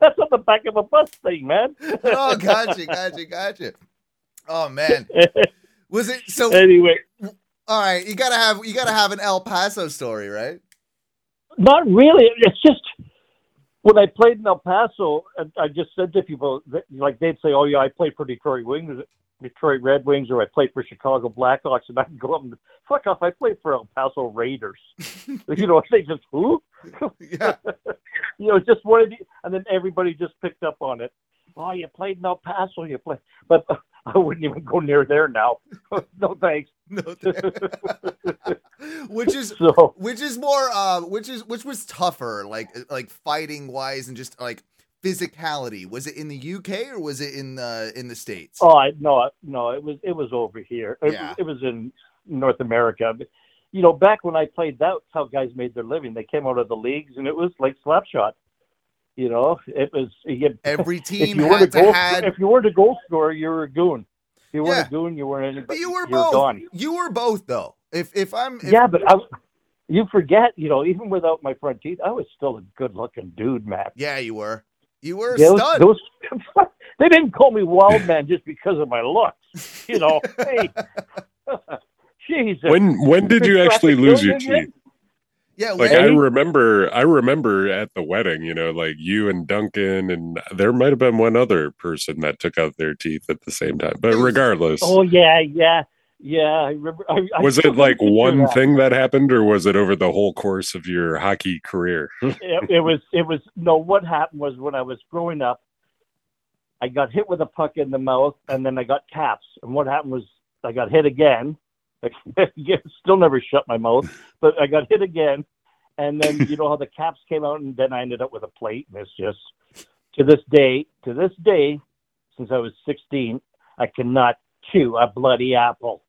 That's on the back of a bus thing, man. oh, gotcha, gotcha, gotcha. Oh man, was it so? anyway, All right, you gotta have you gotta have an El Paso story, right? not really. It's just when I played in El Paso, and I just said to people, that, like they'd say, "Oh yeah, I played for Detroit Wings, Detroit Red Wings, or I played for Chicago Blackhawks," and I'd go up and fuck off. I played for El Paso Raiders. [laughs] you know, they just who? Yeah. [laughs] you know, just one of the, and then everybody just picked up on it. Oh, you played in El Paso, you played, but [laughs] I wouldn't even go near there now. no thanks. [laughs] No, which is [laughs] So which is more uh which is which was tougher like like fighting wise and just like physicality was it in the uk or was it in the in the states Oh, I, no, no, it was it was over here. It, Yeah. it was in North America. You know, back when I played, that's how guys made their living. They came out of the leagues, and it was like slapshot. You know, it was you every [laughs] if team you weren't to goal, had if you weren't a goal scorer, you were a goon. If you weren't Yeah. a goon, you weren't anybody. but you were you're both gone. you were both though if if i'm if, yeah, but I, you forget, you know, even without my front teeth, I was still a good-looking dude, man. yeah you were you were a Those, stud those, [laughs] they didn't call me wild man just because of my looks. You know, [laughs] hey, [laughs] Jesus. When when did you actually lose your Traffic teeth? Yeah Like when- I remember, I remember at the wedding, you know, like you and Duncan, and there might have been one other person that took out their teeth at the same time. But regardless, Oh yeah, yeah, yeah. I remember. I, I was it like one that. thing that happened, or was it over the whole course of your hockey career? [laughs] It, it was. It was. No, what happened was when I was growing up, I got hit with a puck in the mouth, and then I got caps. And what happened was I got hit again. [laughs] Still never shut my mouth, but I got hit again, and then you know how the caps came out, and then I ended up with a plate. And it's just to this day, to this day, since I was 16, I cannot chew a bloody apple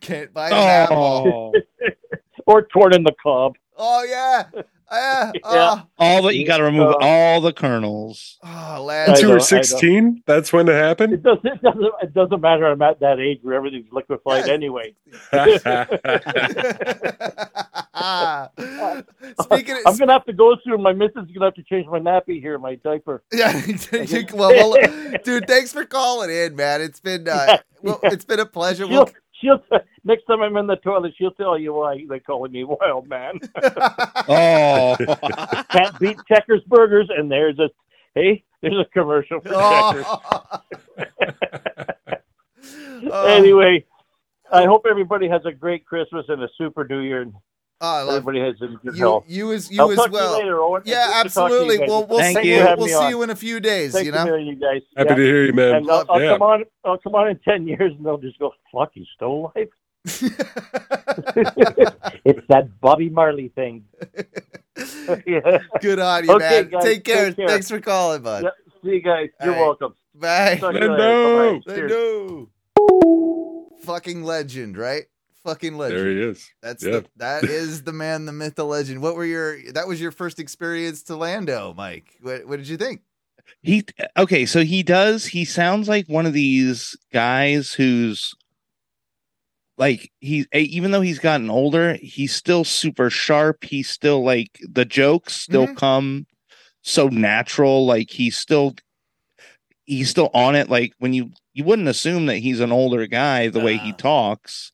can't buy an oh. apple oh, [laughs] [laughs] or torn in the cob. oh yeah [laughs] yeah Yeah. oh, all that you got to remove Uh, all the kernels. oh I Lance. you were sixteen. That's when it It happened. doesn't, it doesn't. It doesn't matter. I'm at that age where everything's liquefied Yeah. anyway. [laughs] Speaking I'm gonna have to go through. My missus is gonna have to change my nappy here, my diaper. [laughs] yeah, well, well, dude, thanks for calling in, man. It's been uh, well, Yeah. it's been a pleasure. She'll, We'll, she'll. Next time I'm in the toilet, she'll tell you why they're calling me wild man. Oh, Can't beat Checkers burgers, and there's a hey, there's a commercial for oh. Checkers. Oh. [laughs] Oh. Anyway, I hope everybody has a great Christmas and a super New Year, Oh, I love everybody has a good you. health. You as you I'll as talk well. to you later, Owen. Yeah, Good to to you absolutely. guys. We'll we'll Thank see you. you. for having We'll see you in a few days. Thanks you for know. hearing you guys. Happy Yeah. to hear you, man. And I'll, I'll Yeah. come on. I'll come on in ten years, and they'll just go, "Fuck, he's still alive." it's that Bobby Marley thing. [laughs] yeah. Good on you, Okay, man. guys, take, care. take care. Thanks for calling, bud. Yeah, See you guys. You're All right. welcome. Bye. Talk to you later. Lando. Bye-bye. Cheers. Lando. Fucking legend, right? Fucking legend. There he is. That's Yeah. the, that [laughs] is the man, the myth, the legend. What were your that was your first experience to Lando, Mike? What what did you think? he okay. So he does. He sounds like one of these guys who's like he even though he's gotten older, he's still super sharp. He's still like the jokes still Mhm. come so natural. Like he's still he's still on it. Like when you you wouldn't assume that he's an older guy the way he talks,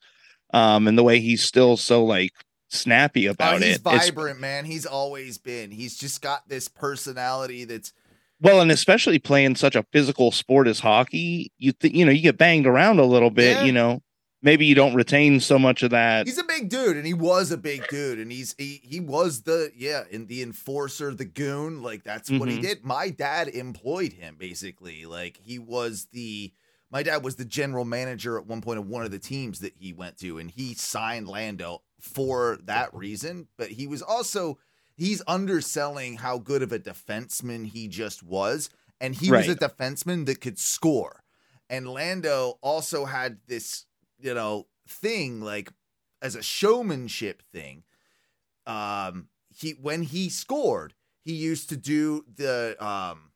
um, and the way he's still so like snappy Oh, about he's it. It's- vibrant, man. He's always been. He's just got this personality that's Well, and especially playing such a physical sport as hockey, you th- you know you get banged around a little bit. Yeah. You know, maybe you don't retain so much of that. he's a big dude, and he was a big dude, and he's he he was the yeah, in the enforcer, the goon. Like that's what he Mhm. did. My dad employed him basically. Like he was the my dad was the general manager at one point of one of the teams that he went to, and he signed Lando for that reason. But he was also he's underselling how good of a defenseman he just was, and he was a Right. defenseman that could score. And Lando also had this, you know, thing like as a showmanship thing. Um, he when he scored, he used to do the um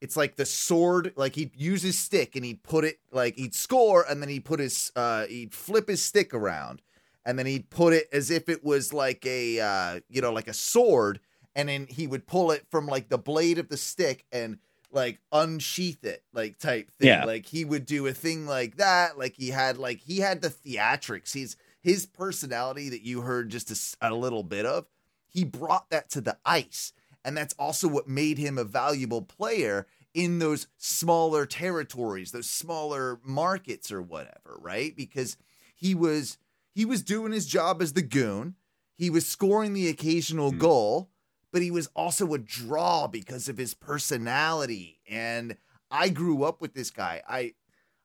it's like the sword like he'd use his stick and he'd put it like he'd score and then he'd put his uh he'd flip his stick around and then he'd put it as if it was like a uh you know like a sword and then he would pull it from like the blade of the stick and like unsheath it like type thing. Yeah. like he would do a thing like that like he had like he had the theatrics. He's his personality that you heard just a little bit of he brought that to the ice and that's also what made him a valuable player in those smaller territories those smaller markets or whatever right? Because he was he was doing his job as the goon. He was scoring the occasional Hmm. goal but he was also a draw because of his personality. And i grew up with this guy. I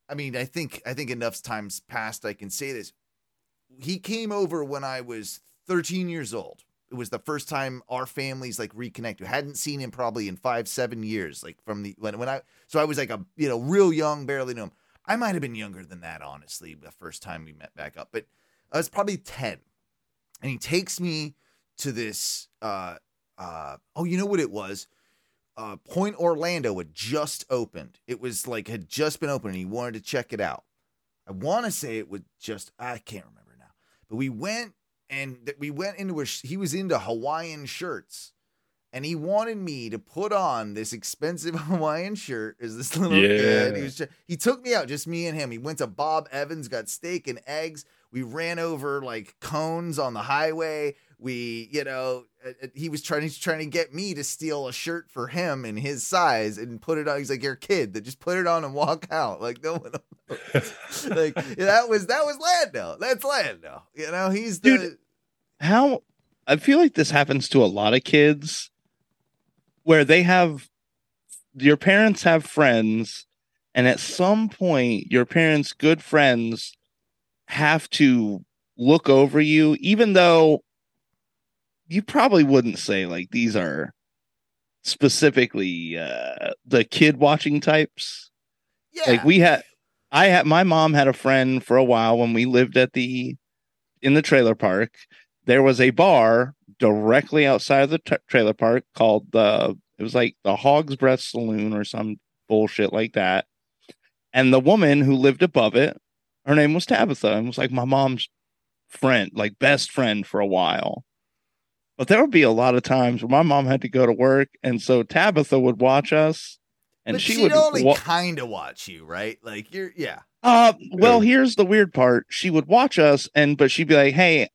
i mean i think i think enough times past i can say this. He came over when i was 13 years old it was the first time our families like reconnected. We hadn't seen him probably in five seven years like from the when, when i so i was like a you know real young barely knew him. I might have been younger than that honestly the first time we met back up but i was probably 10 and he takes me to this uh uh oh you know what it was? Uh Pointe Orlando had just opened. It was like had just been opened and he wanted to check it out. I want to say it was just i can't remember now. But we went and that we went into a he was into hawaiian shirts and he wanted me to put on this expensive [laughs] Hawaiian shirt as this little kid. He Yeah. was ju- he took me out, just me and him. He went to Bob Evans, got steak and eggs. We ran over like cones on the highway. We, you know, uh, uh, he was trying he's trying to get me to steal a shirt for him in his size and put it on. He's like, "You're a kid that just put it on and walk out." Like no one, [laughs] like that was that was Lando. That's Lando. You know, he's the Dude, how I feel like this happens to a lot of kids where they have your parents have friends and at some point your parents good friends have to look over you even though you probably wouldn't say like these are specifically uh the kid watching types. Yeah. like we had i had my mom had a friend for a while when we lived at the in the trailer park. There was a bar directly outside of the tra- trailer park called the it was like the hog's breath saloon or some bullshit like that. And the woman who lived above it her name was tabitha and was like my mom's friend like best friend for a while but there would be a lot of times where my mom had to go to work and so tabitha would watch us and but she she'd would only wa- kind of watch you, right? Like you're, yeah. uh, well, here's the weird part. She would watch us, and but she'd be like, "Hey,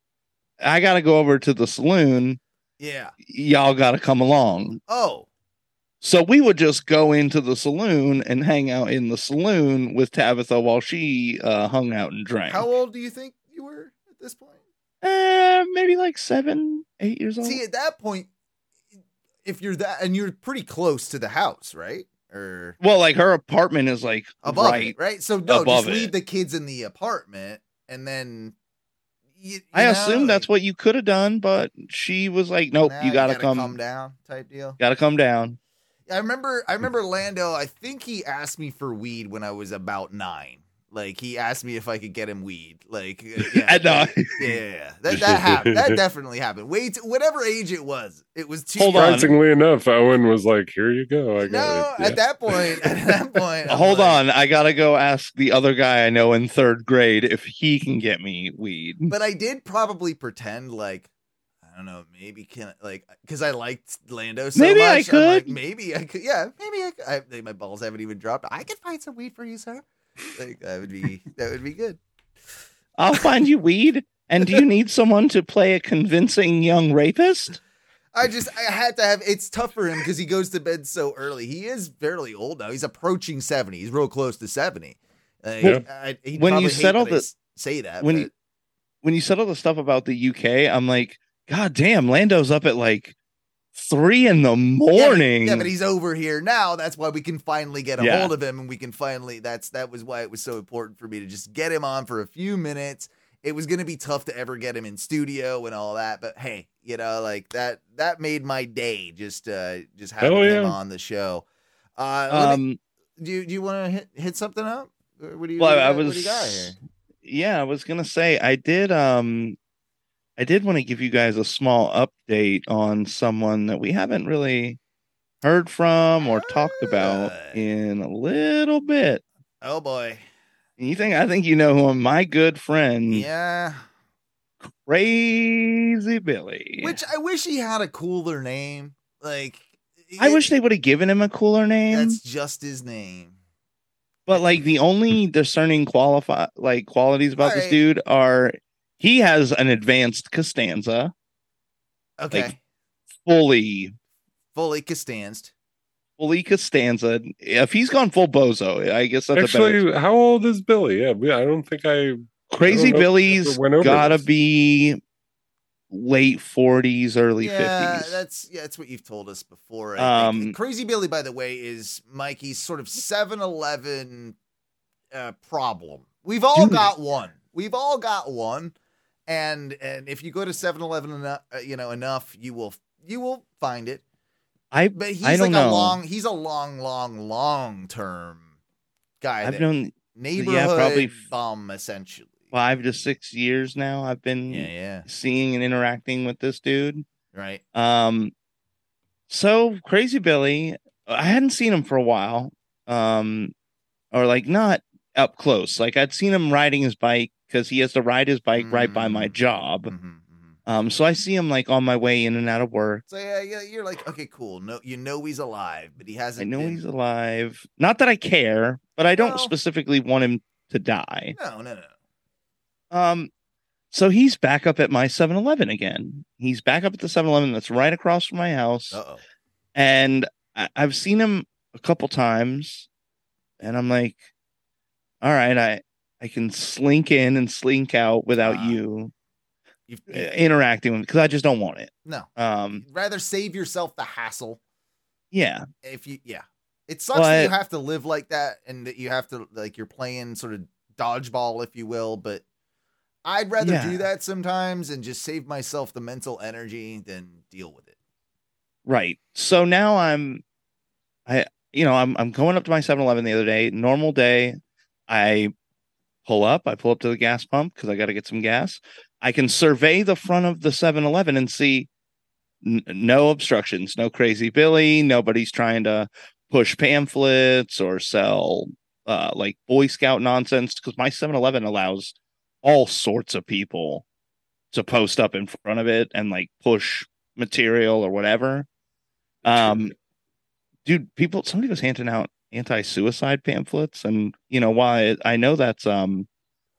I gotta go over to the saloon. Yeah. Y'all gotta come along." Oh, So we would just go into the saloon and hang out in the saloon with Tabitha while she uh, hung out and drank. how old do you think you were at this point? Uh, maybe like seven, eight years old. See, at that point, if you're that, and you're pretty close to the house, right? Or well, like her apartment is like above right. it, right? So no, just leave it. the kids in the apartment, and then. You, you I know, assume that's what you could have done, but she was like, "Nope, nah, you gotta, come, calm down, type deal. gotta come down." I remember I remember Lando, I think he asked me for weed when I was about nine. Like he asked me if I could get him weed. Like [laughs] yeah, I know. yeah, yeah, yeah. That that [laughs] happened. That definitely happened. Wait, whatever age it was, it was too. Hold on. Surprisingly enough, Owen was like, "Here you go." I No, got it. at that point, at [laughs] that point, Hold like- on, I gotta go ask the other guy I know in third grade if he can get me weed. But I did probably pretend like I don't know, maybe can like because I liked Lando so Maybe much. I I'm could. like, maybe I could. Yeah, maybe I, could. I they- my balls haven't even dropped. I could find some weed for you, sir. Like that would be that would be good. I'll find you weed. And do you [laughs] need someone to play a convincing young rapist? I just I had to have. It's tough for him because he goes to bed so early. He is fairly old now. He's approaching seventy. He's real close to seventy. Like, Well, I, he'd when you probably hate settle the- say that when but- you when you settle the stuff about the UK, I'm like, God damn, Lando's up at like three in the morning. Yeah, but he's over here now. That's why we can finally get a Yeah. hold of him, and we can finally. That's that was why it was so important for me to just get him on for a few minutes. It was going to be tough to ever get him in studio and all that, but hey, you know, like that that made my day just uh just having Hell him on the show. Uh, let me- um, do you, do you want to hit hit something up? What do you, well, do you I got- what do you got was, yeah, I was gonna say I did. Um, I did want to give you guys a small update on someone that we haven't really heard from or talked about Ah. in a little bit. Oh boy. You think I think you know who I'm- my good friend Yeah. Crazy Billy. Which I wish he had a cooler name. Like I it- wish they would have given him a cooler name. that's just his name. But like the only discerning qualify like qualities about this dude are he has an advanced Costanza, Okay. fully Fully Costanzed. fully Costanza. If he's gone full bozo, I guess that's a. Actually, how old is Billy? Yeah, I don't think I. Crazy I don't know if we Billy's ever gotta this. be late forties, early yeah, fifties. that's yeah, that's what you've told us before. Um. Crazy Billy, by the way, is Mikey's sort of 7-Eleven uh, problem. We've all Dude. got one. We've all got one, and and if you go to 7-Eleven enough, you know enough, you will you will find it. I But he's I don't like a know. long, he's a long, long, long term guy. I've known neighborhood yeah, probably bum essentially. five to six years now. I've been Yeah, yeah, seeing and interacting with this dude. right. Um, so Crazy Billy, I hadn't seen him for a while. Um, or like not up close. Like I'd seen him riding his bike because he has to ride his bike right by my Mm. job. Mhm, mhm. Um, so I see him like on my way in and out of work. So yeah, yeah, you're like, okay, cool. No, you know he's alive, but he hasn't. I know been- he's alive. Not that I care, but I don't No. specifically want him to die. No, no, no. Um, so he's back up at my 7-Eleven again. He's back up at the 7-Eleven that's right across from my house. Uh oh. and I, I've seen him a couple times, and I'm like, all right, I I can slink in and slink out without Ah. you You've, uh, interacting with because I just don't want it. no, Um, You'd rather save yourself the hassle. yeah, If you, yeah, it sucks Well, that you have to live like that, and that you have to like you're playing sort of dodgeball, if you will. But I'd rather Yeah. do that sometimes and just save myself the mental energy than deal with it. right. So now I'm, I you know I'm I'm going up to my 7-Eleven the other day, normal day. I pull up, I pull up to the gas pump because I got to get some gas. I can survey the front of the 7-Eleven and see n- no obstructions, no crazy Billy, nobody's trying to push pamphlets or sell uh, like Boy Scout nonsense because my 7-Eleven allows all sorts of people to post up in front of it and like push material or whatever. Um, dude, people, somebody was handing out anti-suicide pamphlets, and you know why? I know that's um,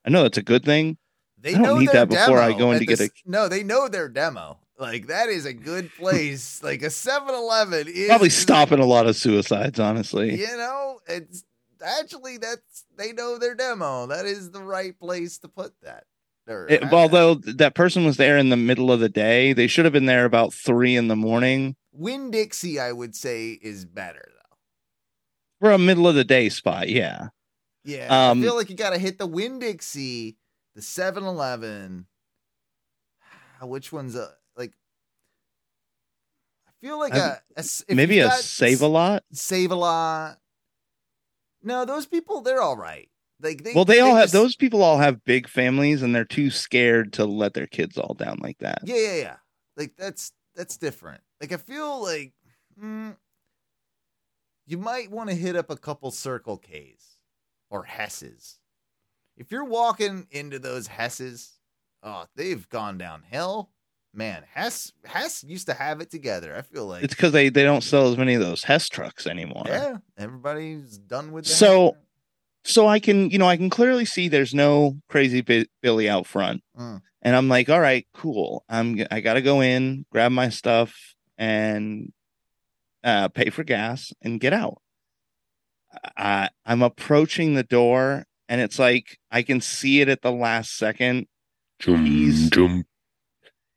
I know that's a good thing. They I don't know need that before I go in to get a- No, they know their demo. Like that is a good [laughs] place. like a 7-Eleven is Probably stopping a lot of suicides, honestly. You know, it's actually that's they know their demo. That is the right place to put that. It- although that person was there in the middle of the day, they should have been there about three in the morning Winn-Dixie, I would say, is better though. For a middle of the day spot. Yeah. Yeah, Um, I feel like you got to hit the Winn-Dixie, the 7-Eleven. Which one's a like? I feel like I'm- a, a Maybe a save a lot. save a lot. No, those people they're all right. Like they Well, they, all have just- those people all have big families and they're too scared to let their kids all down like that. Yeah, yeah, yeah. Like that's that's different. Like I feel like mm, you might want to hit up a couple Circle K's or Hesses. If you're walking into those Hesses, oh, they've gone downhill. Man, Hess Hess used to have it together. I feel like It's because they, they don't sell as many of those Hess trucks anymore. yeah, everybody's done with that. So- So I can, you know, I can clearly see there's no crazy Bi- Billy out front. Mm. And I'm like, all right, cool. I'm I got to go in, grab my stuff and uh pay for gas and get out. I I'm approaching the door and it's like I can see it at the last second. Jum, He's- jum,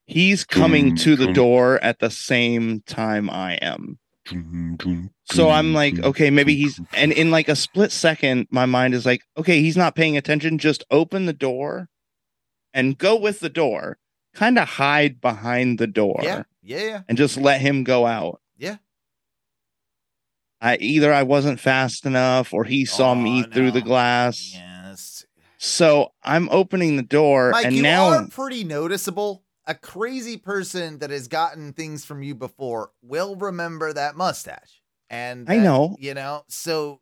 He's coming Dum, to the door at the same time I am. jum, jum, So I'm like, okay, maybe he's, and in like a split second, my mind is like, okay, he's not paying attention. Just open the door and go with the door, kind of hide behind the door yeah, yeah, yeah. and just let him go out. I either I wasn't fast enough or he saw me Oh, through the glass. Yes. So I'm opening the door Mike, and you now are pretty noticeable. a crazy person that has gotten things from you before will remember that mustache. And I know. you know, so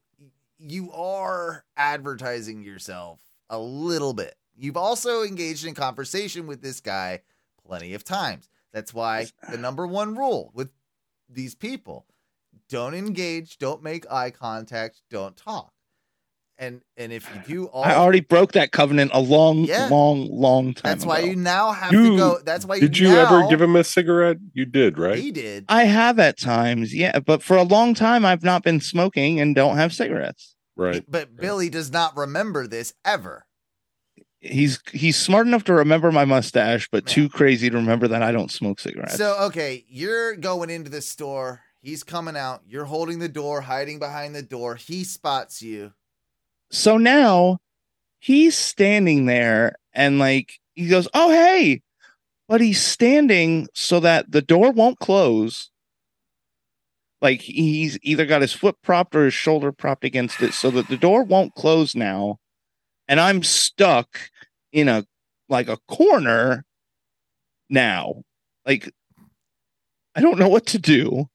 you are advertising yourself a little bit. You've also engaged in conversation with this guy plenty of times. That's why the number one rule with these people don't engage, don't make eye contact, don't talk. And and if you do all I already broke that covenant a long, Yeah. long, long time. that's why ago. you now have You- to go. That's why Did you now, ever give him a cigarette? You did, right? He did. I have at times, yeah, but for a long time I've not been smoking and don't have cigarettes. Right. But Billy does not remember this ever. He's he's smart enough to remember my mustache, but Yeah. too crazy to remember that I don't smoke cigarettes. So okay, you're going into the store. He's coming out. You're holding the door, hiding behind the door. He spots you. so now he's standing there and like he goes, "Oh hey," but he's standing so that the door won't close. Like he's either got his foot propped or his shoulder propped against it, so that the door won't close now, and I'm stuck in a like a corner now. Like I don't know what to do.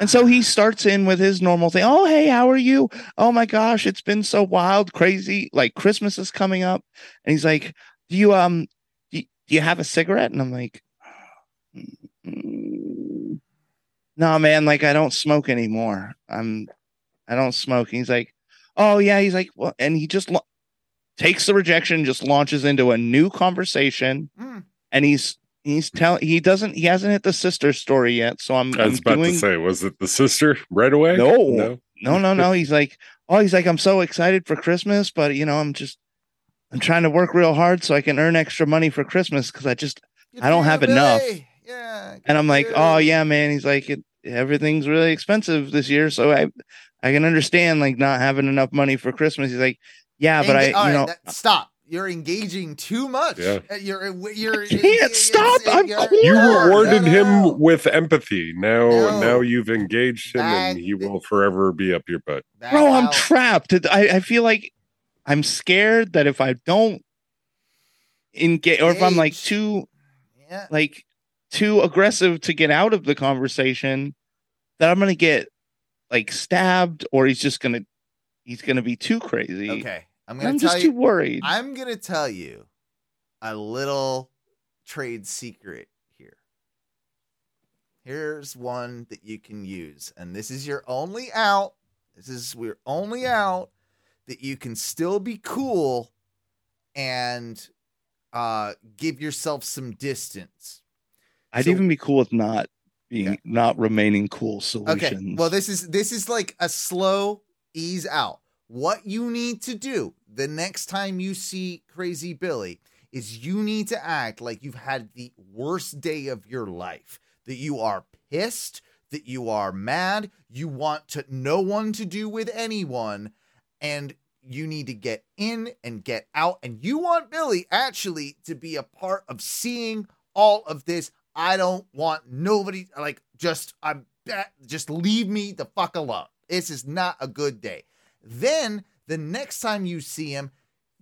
And so he starts in with his normal thing. Oh, hey, how are you? Oh my gosh, it's been so wild, crazy. Like Christmas is coming up. And he's like, Do you um do you, do you have a cigarette? And I'm like, "Mm, No, man, like I don't smoke anymore. I'm I don't smoke. And he's like, Oh yeah, he's like, well, and he just lo- takes the rejection, just launches into a new conversation, Hmm. and he's he's telling he doesn't he hasn't hit the sister story yet. So I'm, I was I'm about doing to say, was it the sister right away? No. No. no, no, no. He's like, oh, he's like, I'm so excited for Christmas, but you know, I'm just, I'm trying to work real hard so I can earn extra money for Christmas because I just, Good I don't have you, enough. Yeah. and I'm like, oh yeah, man. He's like, it, everything's really expensive this year, so I, I can understand like not having enough money for Christmas. He's like, yeah, but Enga- I, you right, know, that- stop. You're engaging too much. Yeah. Uh, You're you're. can't it's- stop. it's- I'm you're- cornered. You no, rewarded no, him with empathy. Now, No. now you've engaged him, That- and he will forever be up your butt. Back bro, I'm out. trapped. I, I feel like I'm scared that if I don't engage, or if I'm like too Yeah. like too aggressive to get out of the conversation that I'm gonna get like stabbed or he's just gonna he's gonna be too crazy. Okay. I'm gonna I'm tell just you. too worried. I'm gonna tell you a little trade secret here. Here's one that you can use, and this is your only out. This is we're only out that you can still be cool and uh give yourself some distance. I'd so- even be cool with not being not remaining cool solutions. Okay. Well, this is this is like a slow ease out. What you need to do the next time you see Crazy Billy is you need to act like you've had the worst day of your life. That you are pissed, that you are mad, you want to no one to do with anyone and you need to get in and get out and you want Billy actually to be a part of seeing all of this I don't want nobody like just I'm just leave me the fuck alone. This is not a good day. Then the next time you see him,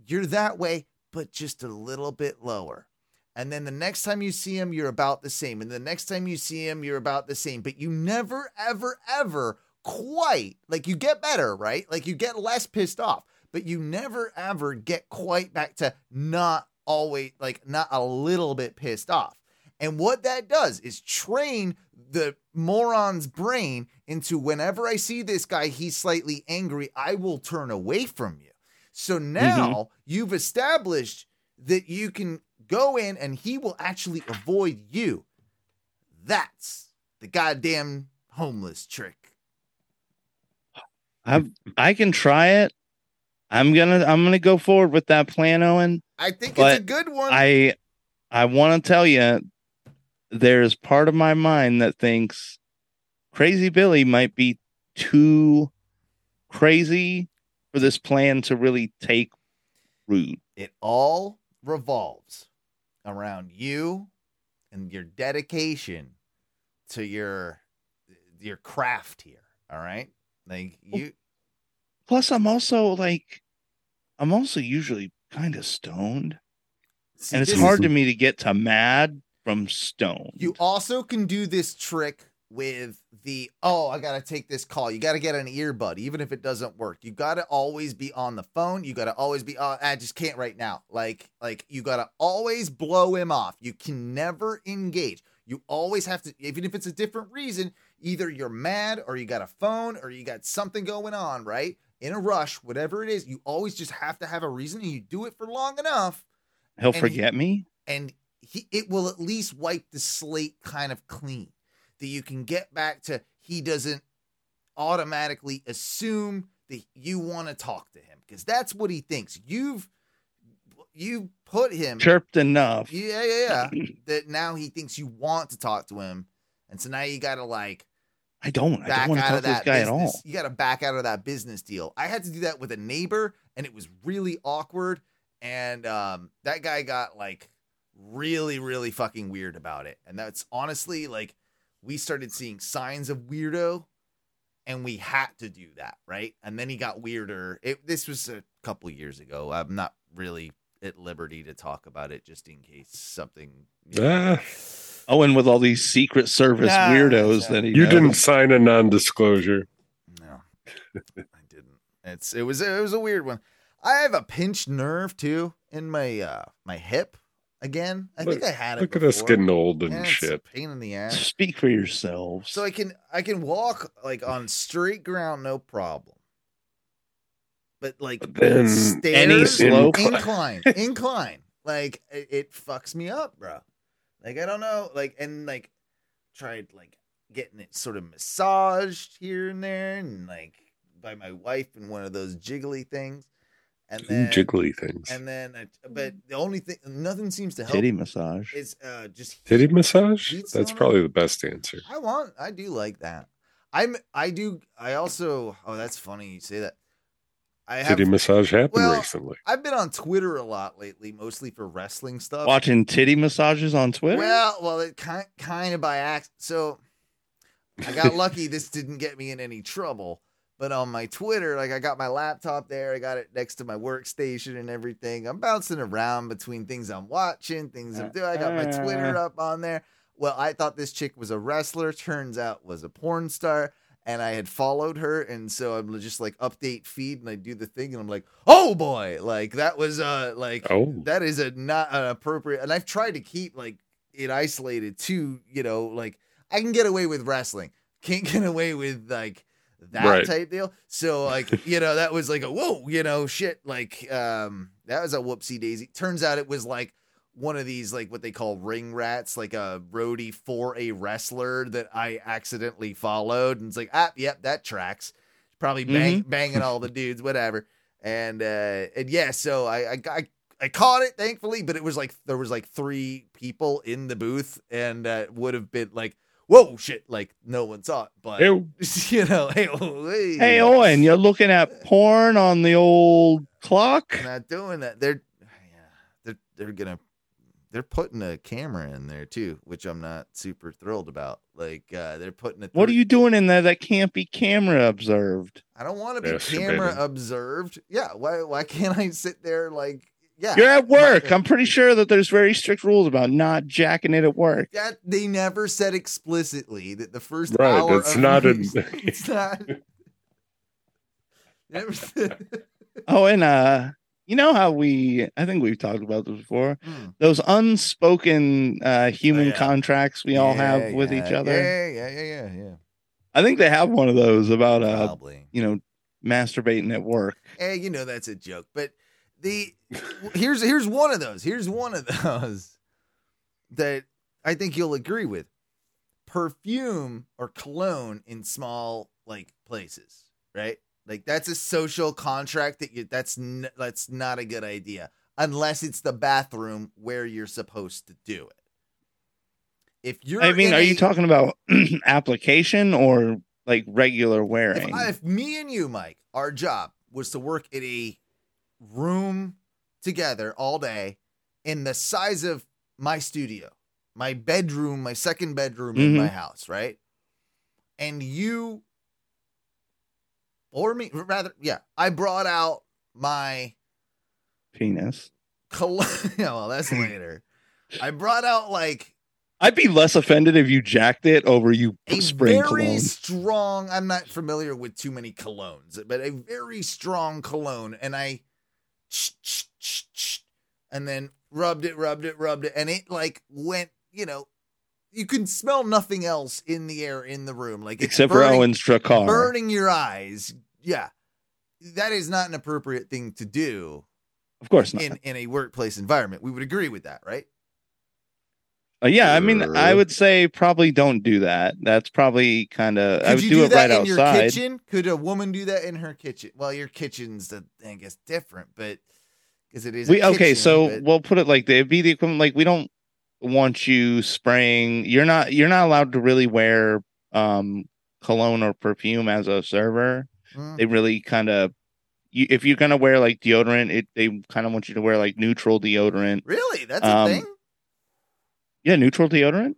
you're that way, but just a little bit lower. And then the next time you see him, you're about the same. And the next time you see him, you're about the same. But you never, ever, ever quite like you get better, right? Like you get less pissed off, but you never, ever get quite back to not always like not a little bit pissed off. And what that does is train the moron's brain into whenever I see this guy, he's slightly angry, I will turn away from you. So mm-hmm. now you've established that you can go in and he will actually avoid you. That's the goddamn homeless trick. I I can try it. I'm gonna I'm gonna go forward with that plan, Owen. I think it's a good one. I I want to tell you, there's part of my mind that thinks Crazy Billy might be too crazy for this plan to really take root. it all revolves around you and your dedication to your your craft here all right like you Plus, I'm also like, I'm also usually kind of stoned, see, and it's hard is- to me to get to mad from Stone. You also can do this trick with the oh, I gotta take this call. You gotta get an earbud, even if it doesn't work. You gotta always be on the phone. You gotta always be. Oh, I just can't right now. Like, like you gotta always blow him off. You can never engage. You always have to, even if it's a different reason. Either you're mad, or you got a phone, or you got something going on, right? In a rush, whatever it is, you always just have to have a reason, and you do it for long enough He'll and he- forget me. and he it will at least wipe the slate kind of clean that you can get back to he doesn't automatically assume that you want to talk to him because that's what he thinks you've you put him Chirped enough. yeah yeah yeah [clears throat] that now he thinks you want to talk to him and so now you got to like I don't. I back don't want to out talk of to this that guy business. at all. You got to back out of that business deal. I had to do that with a neighbor, and it was really awkward. And um, that guy got like really, really fucking weird about it. And that's honestly like we started seeing signs of weirdo, and we had to do that, right? And then he got weirder. It this was a couple years ago. I'm not really at liberty to talk about it, just in case something. you know. Ah, Oh, and with all these Secret Service Nah, weirdos nah. that he you knows. didn't sign a non-disclosure. No, I didn't. It's it was it was a weird one. I have a pinched nerve too in my uh my hip again. I think I had it. Look at us getting old and Yeah, it's a shit. pain in the ass. Speak for yourselves. So I can I can walk like on straight ground, no problem. But like But then stairs, any slope- incline, incline, like it, it fucks me up, bro. Like I don't know, like and like tried like getting it sort of massaged here and there, and like by my wife in one of those jiggly things, and Ooh, then jiggly things. and then I, but the only thing, nothing seems to help. Titty massage. Is uh just Titty massage? That's on probably the best answer. I want. I do like that. I'm. I do. I also. Oh, that's funny you say that. I have. Titty massage happened well, recently. I've been on Twitter a lot lately, mostly for wrestling stuff. Watching titty massages on Twitter. Well, well, it kind kind of by accident. So I got [laughs] lucky. This didn't get me in any trouble. But on my Twitter, like I got my laptop there, I got it next to my workstation and everything. I'm bouncing around between things I'm watching, things I'm doing. I got my Twitter up on there. Well, I thought this chick was a wrestler. Turns out was a porn star. And I had followed her, and so I'm just like update feed, and I do the thing, and I'm like, oh boy, like that was uh like Oh, that is a not an appropriate and i've tried to keep like it isolated too you know like i can get away with wrestling can't get away with like that Right. type deal. So like [laughs] you know that was like a whoa you know shit like um that was a whoopsie daisy. Turns out it was like one of these like what they call ring rats like a roadie for a wrestler that i accidentally followed. And it's like ah yep that tracks. Probably bang, banging all the dudes whatever. And uh and yeah so i i got I caught it thankfully, but it was like there was like three people in the booth, and uh, would have been like, "Whoa, shit!" Like no one saw it, but Ew. [laughs] you know, hey, oh, hey, hey, Owen, you're looking at porn on the old clock. I'm not doing that. They're yeah, they're they're gonna they're putting a camera in there too, which I'm not super thrilled about. Like uh, they're putting a. What are you doing in there that can't be camera observed? I don't want to be camera observed. Yeah, why why can't I sit there like yeah? You're at work. I'm pretty sure that there's very strict rules about not jacking it at work. that they never said explicitly that the first Right, hour that's of not a- [laughs] it's not [laughs] never said Oh, and uh, you know how we? I think we've talked about this before. Hmm. Those unspoken uh, human Oh, yeah. contracts we all Yeah, have with yeah, each other. yeah yeah yeah yeah yeah I think they have one of those about uh, probably you know, masturbating at work. hey you know that's a joke but the here's here's one of those here's one of those that I think you'll agree with. Perfume or cologne in small like places right? Like that's a social contract that you that's n- that's not a good idea unless it's the bathroom where you're supposed to do it. If you're I mean, are you talking about [clears throat] application or like regular if, wearing? I- if me and you mike our job was to work in a room together all day in the size of my studio my bedroom my second bedroom in Mhm. my house right and you or me rather yeah i brought out my Penis. col- [laughs] yeah, well that's [laughs] later i brought out like I'd be less offended if you jacked it over you a spraying very cologne. strong i'm not familiar with too many colognes but a very strong cologne and i and then rubbed it rubbed it rubbed it and it like went you know you can smell nothing else in the air in the room like it's Except for burning, Owen's Drakkar. burning your eyes yeah that is not an appropriate thing to do Of course not. in in a workplace environment we would agree with that right Uh, yeah, I mean, I would say probably don't do that. That's probably kind of. I Could would you do, do, it that right in your kitchen? Could a woman do that in her kitchen? Well, your kitchen's, uh, I guess, different, but because it is. a We okay, so but- we'll put it like they be the equivalent. Like we don't want you spraying. You're not. You're not allowed to really wear um cologne or perfume as a server. Mm. They really kind of. You, if you're gonna wear like deodorant, it they kind of want you to wear like neutral deodorant. really, that's a um, thing. Yeah, neutral deodorant.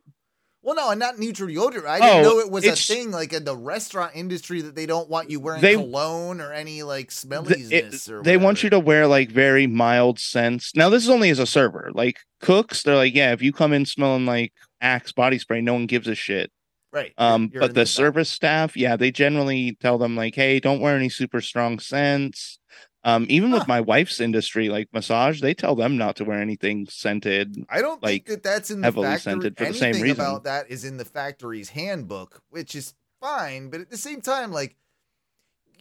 Well, no, not neutral deodorant. I didn't Oh, know it was a thing like in the restaurant industry that they don't want you wearing They- cologne or any like smelliness it- or they want you to wear like very mild scents. Now, this is only as a server. Like cooks, they're like, yeah, if you come in smelling like Axe body spray, no one gives a shit. right. Um, you're- you're but in the service staff, yeah, they generally tell them like, hey, don't wear any super strong scents. Um, even Huh. with my wife's industry, like massage, they tell them not to wear anything scented. I don't like, think that that's in the heavily factory. scented for the same reason. about that is in the factory's handbook, which is fine. But at the same time, like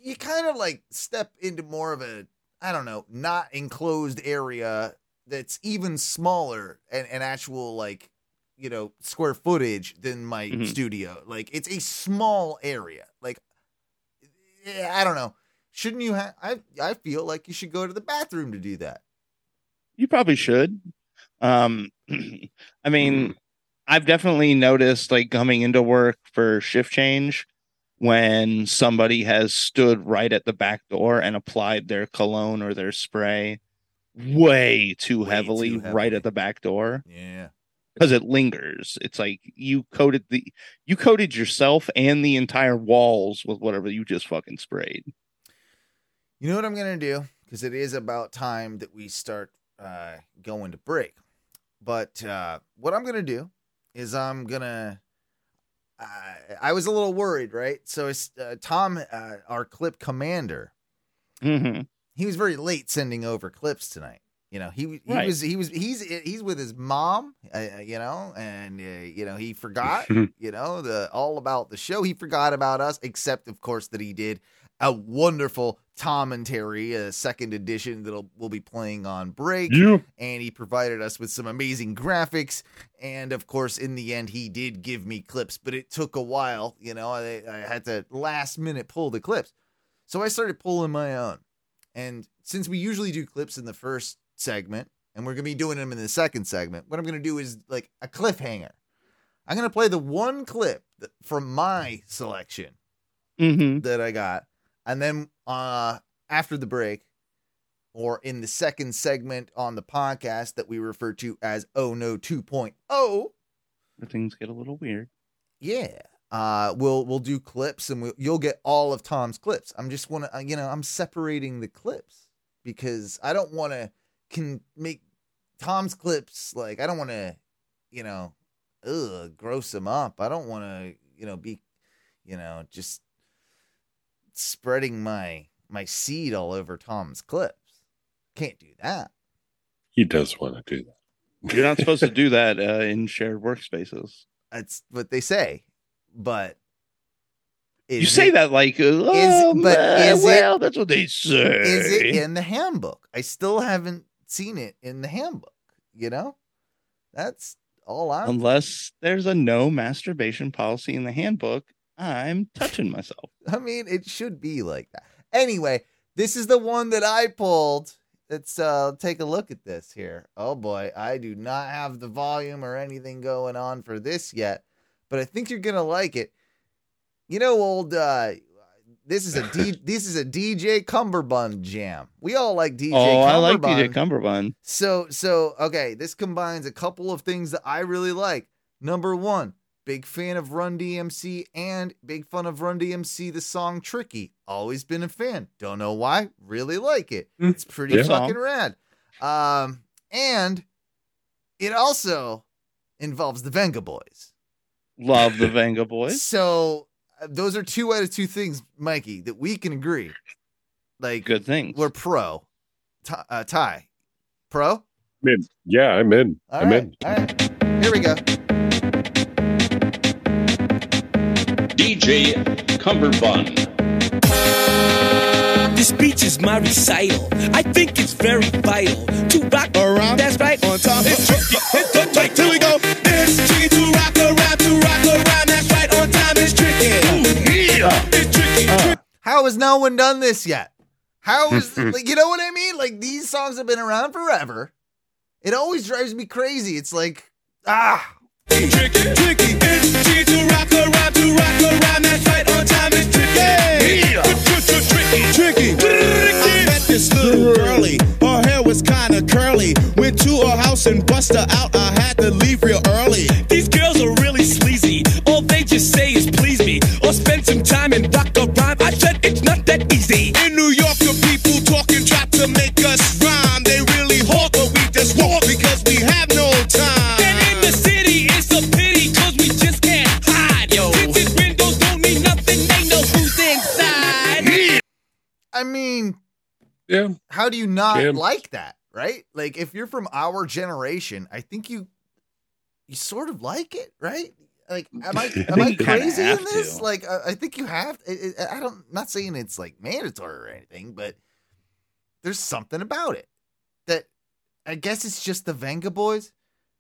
you kind of like step into more of a I don't know, not enclosed area that's even smaller and an actual like you know square footage than my Mhm. studio. Like it's a small area. Like I don't know. Shouldn't you have? I I feel like you should go to the bathroom to do that. You probably should. Um, [clears throat] I mean, I've definitely noticed like coming into work for shift change when somebody has stood right at the back door and applied their cologne or their spray way too Way heavily too right at the back door Yeah. because it lingers. It's like you coated the you coated yourself and the entire walls with whatever you just fucking sprayed. You know what I'm gonna do? Because it is about time that we start uh, going to break. But uh, what I'm gonna do is I'm gonna. I I was a little worried, right? So it's uh, Tom, uh, our clip commander. hmm He was very late sending over clips tonight. You know, he he Right. was he was he's he's with his mom, uh, you know, and uh, you know he forgot, [laughs] you know, the all about the show. He forgot about us, except of course that he did a wonderful Tom and Terry, a second edition that'll we'll be playing on break You and he provided us with some amazing graphics. And of course, in the end, he did give me clips, but it took a while. You know, I, I had to last minute pull the clips. So I started pulling my own. And since we usually do clips in the first segment, and we're going to be doing them in the second segment, what I'm going to do is like a cliffhanger. I'm going to play the one clip that, from my selection hmm that I got. And then uh after the break or in the second segment on the podcast that we refer to as Oh No 2.0, Things get a little weird. yeah. Uh we'll we'll do clips and we'll, you'll get all of Tom's clips. I'm just want to you know, I'm separating the clips because I don't want to can make Tom's clips like I don't want to you know, ugh, gross him up. I don't want to, you know, be you know, just spreading my my seed all over Tom's clips. Can't do that. he does want to do that. You're not supposed to do [laughs] that uh, in shared workspaces. That's what they say. But you say it- that like, oh, but man, is it- well, that's what they say. Is it in the handbook? I still haven't seen it in the handbook. You know, that's all I'm. Unless there's a no masturbation policy in the handbook, I'm touching myself. [laughs] I mean, it should be like that. Anyway, this is the one that I pulled. Let's uh, take a look at this here. Oh boy, I do not have the volume or anything going on for this yet, but I think you're gonna like it. You know, old. Uh, this is a D, [laughs] this is a DJ Cummerbund jam. We all like DJ. oh, I like DJ Cummerbund. So so okay, this combines a couple of things that I really like. Number one, big fan of Run DMC and big fan of Run DMC the song Tricky. Always been a fan. Don't know why. Really like it. Mm, It's pretty yeah. fucking rad. Um and it also involves the Vengaboys. Love the Vengaboys. [laughs] So uh, those are two out of two things, Mikey, that we can agree. Like Good things. we're pro. Ty, uh, Ty, pro. I'm in. Yeah, I'm in. All I'm right, in. all right. Here we go. DJ Cummerbund. This speech is my recital. I think it's very vital to rock around. That's right. On top. It's tricky. Hit the tight. Here we go. It's tricky to rock around. To rock around. That's right. On time. It's tricky. yeah. It's tricky. How has no one done this yet? How [laughs] is like you know what I mean? Like these songs have been around forever. It always drives me crazy. It's like ah, Tricky. Tricky. It's tricky to rock around. To rock around. That's right. On time. It's tricky. Yeah. Tricky. Tricky. I met this little girlie. Her hair was kinda curly. Went to her house and bust her out. I had to leave real early. These girls are really sleazy. All they just say is please me. Or spend some time and rock a rhyme. I said it's not that easy. In New York, the people talking try to make us I mean, Yeah. how do you not Jam. like that? Right? Like if you're from our generation, I think you you sort of like it, right? Like, am I [laughs] am I crazy in this? to. Like, I, I think you have. It, it, I don't. Not saying it's like mandatory or anything, but there's something about it that I guess it's just the Vengaboys,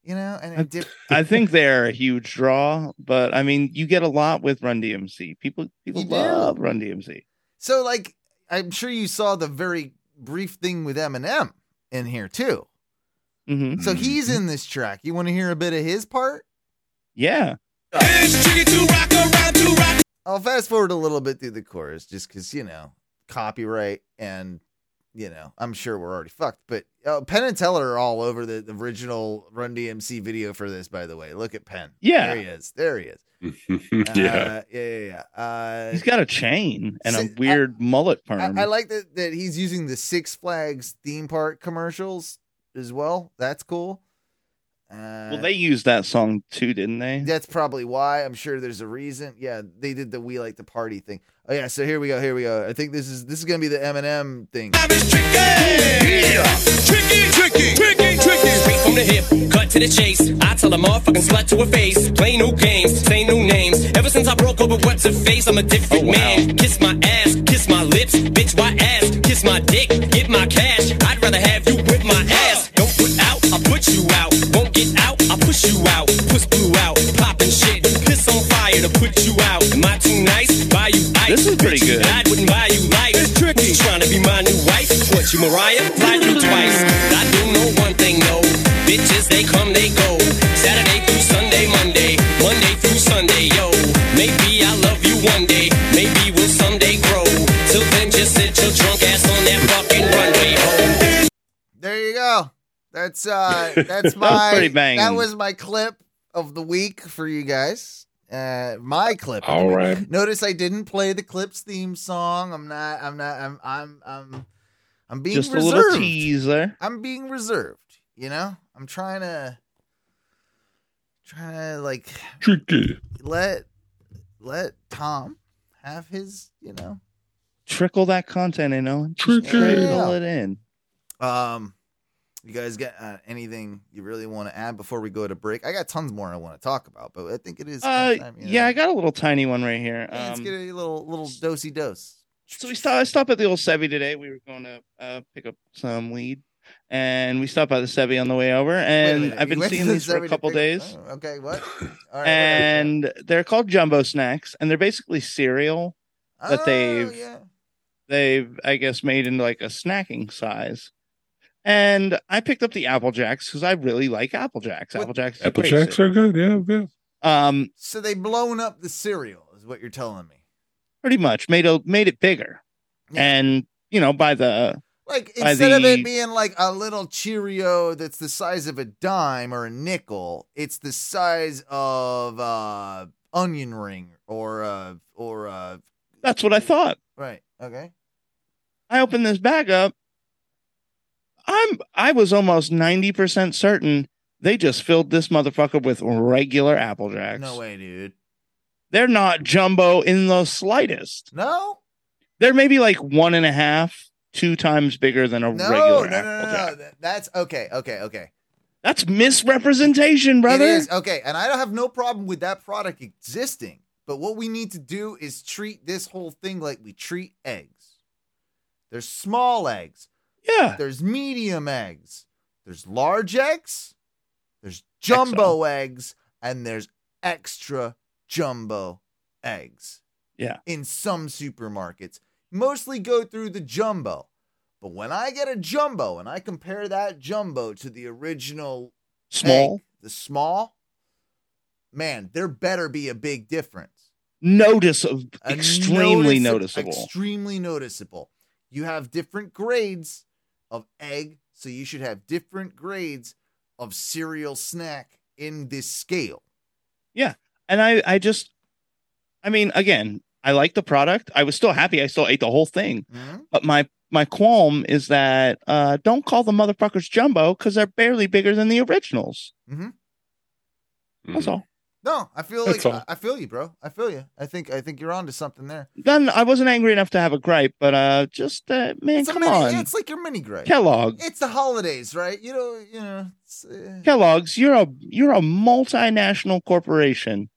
you know. And it did, [laughs] I think they're a huge draw, but I mean, you get a lot with Run DMC. People people You do. love Run DMC. so like I'm sure you saw the very brief thing with Eminem in here too. hmm So he's in this track. You want to hear a bit of his part? Yeah. It's tricky to rock around. To rock I'll fast forward a little bit through the chorus just because, you know, copyright and, you know, I'm sure we're already fucked. But uh, Penn and Teller are all over the, the original Run DMC video for this, by the way. Look at Penn. Yeah. There he is. There he is. [laughs] yeah. Uh, yeah, yeah, yeah. Uh, He's got a chain and a See, I- weird mullet I, perm. I like that, that he's using the Six Flags theme park commercials as well. That's cool. Uh, well, they used that song too, didn't they? That's probably why. I'm sure there's a reason. Yeah, they did the "We Like the Party" thing. Oh yeah, so here we go. Here we go. I think this is this is gonna be the Eminem thing. time is tricky. Tricky, tricky, tricky, tricky. Straight from the hip, cut to the chase. I tell a motherfucking slut to her face. Play new games, say new names. Ever since I broke up with what's her face, I'm a different Oh, wow. man. Kiss my ass, kiss my lips, bitch, why ass? Kiss my dick, get my cash. I'd rather have you with my ass. Don't put out, I put you out. Get out, I push you out. Push blew out, popping shit. Piss on fire to put you out. Am I too nice? Buy you ice. This is pretty Bitch, good. died, wouldn't buy you life. It's tricky. Trying to be my new wife. What you Mariah? Fly through twice. I do know one thing, no. Bitches, they come, they go. Saturday through Sunday, Monday. Monday through Sunday, yo. That's uh [laughs] that's That my pretty that was my clip of the week for you guys. Uh my clip. All right. Notice I didn't play the clips theme song. I'm not I'm not I'm I'm I'm I'm being Just a reserved. little teaser. I'm being reserved, you know? I'm trying to trying to like Tricky. let let Tom have his, you know. Trickle that content in, Owen. Trickle it in. Um you guys got uh, anything you really want to add before we go to break? I got tons more I want to talk about, but I think it is. Uh, time, you yeah, know. I got a little tiny one right here. Yeah, let's Um, get a little little dosey dose. So we stop. I stopped at the old Sevi today. We were going to uh, pick up some weed, and we stopped by the Sevi on the way over. And minute, I've been seeing the these for a couple days, oh, okay, what? [laughs] All right, and they're called jumbo snacks, and they're basically cereal. that they've- Oh, yeah. They've, I guess, made into like a snacking size. And I picked up the Apple Jacks because I really like Apple Jacks. What- Apple Jacks, Apple Jacks cereal. are good. Yeah, yeah. um, So they blown up the cereal, is what you're telling me. pretty much made a made it bigger, Yeah. and you know by the Like by instead of it being like a little Cheerio that's the size of a dime or a nickel, it's the size of uh onion ring or uh or uh that's what I thought. right. Okay. I opened this bag up. I'm I was almost 90% certain They just filled this motherfucker with regular Apple Jacks. No way, dude. They're not jumbo in the slightest. No, They're maybe like one and a half, two times bigger than a no, regular no, no, Apple no, no. Jack. Th- That's okay, okay, okay. That's misrepresentation, brother. It is okay, and I don't have no problem with that product existing. But what we need to do is treat this whole thing like we treat eggs. They're small eggs. Yeah. There's medium eggs. There's large eggs. There's jumbo eggs, and there's extra jumbo eggs. Yeah. In some supermarkets, mostly go through the jumbo. But when I get a jumbo and I compare that jumbo to the original Small, egg, the small, man, there better be a big difference. noticeable, A extremely notice- noticeable. Extremely noticeable. You have different grades of egg, so you should have different grades of cereal snack in this scale. Yeah. And I, I just, I mean, again, I like the product. I was still happy. I still ate the whole thing. Mhm. But my my qualm is that uh, don't call the motherfuckers jumbo because they're barely bigger than the originals. Mm-hmm. That's all. No, I feel That's like all. I feel you, bro. I feel you. I think I think you're onto something there. Then I wasn't angry enough to have a gripe, but uh, just uh, man, It's come mini, on, It's like your mini gripe. Kellogg. It's the holidays, right? You know, you know. It's, uh, Kellogg's, you're a you're a multinational corporation.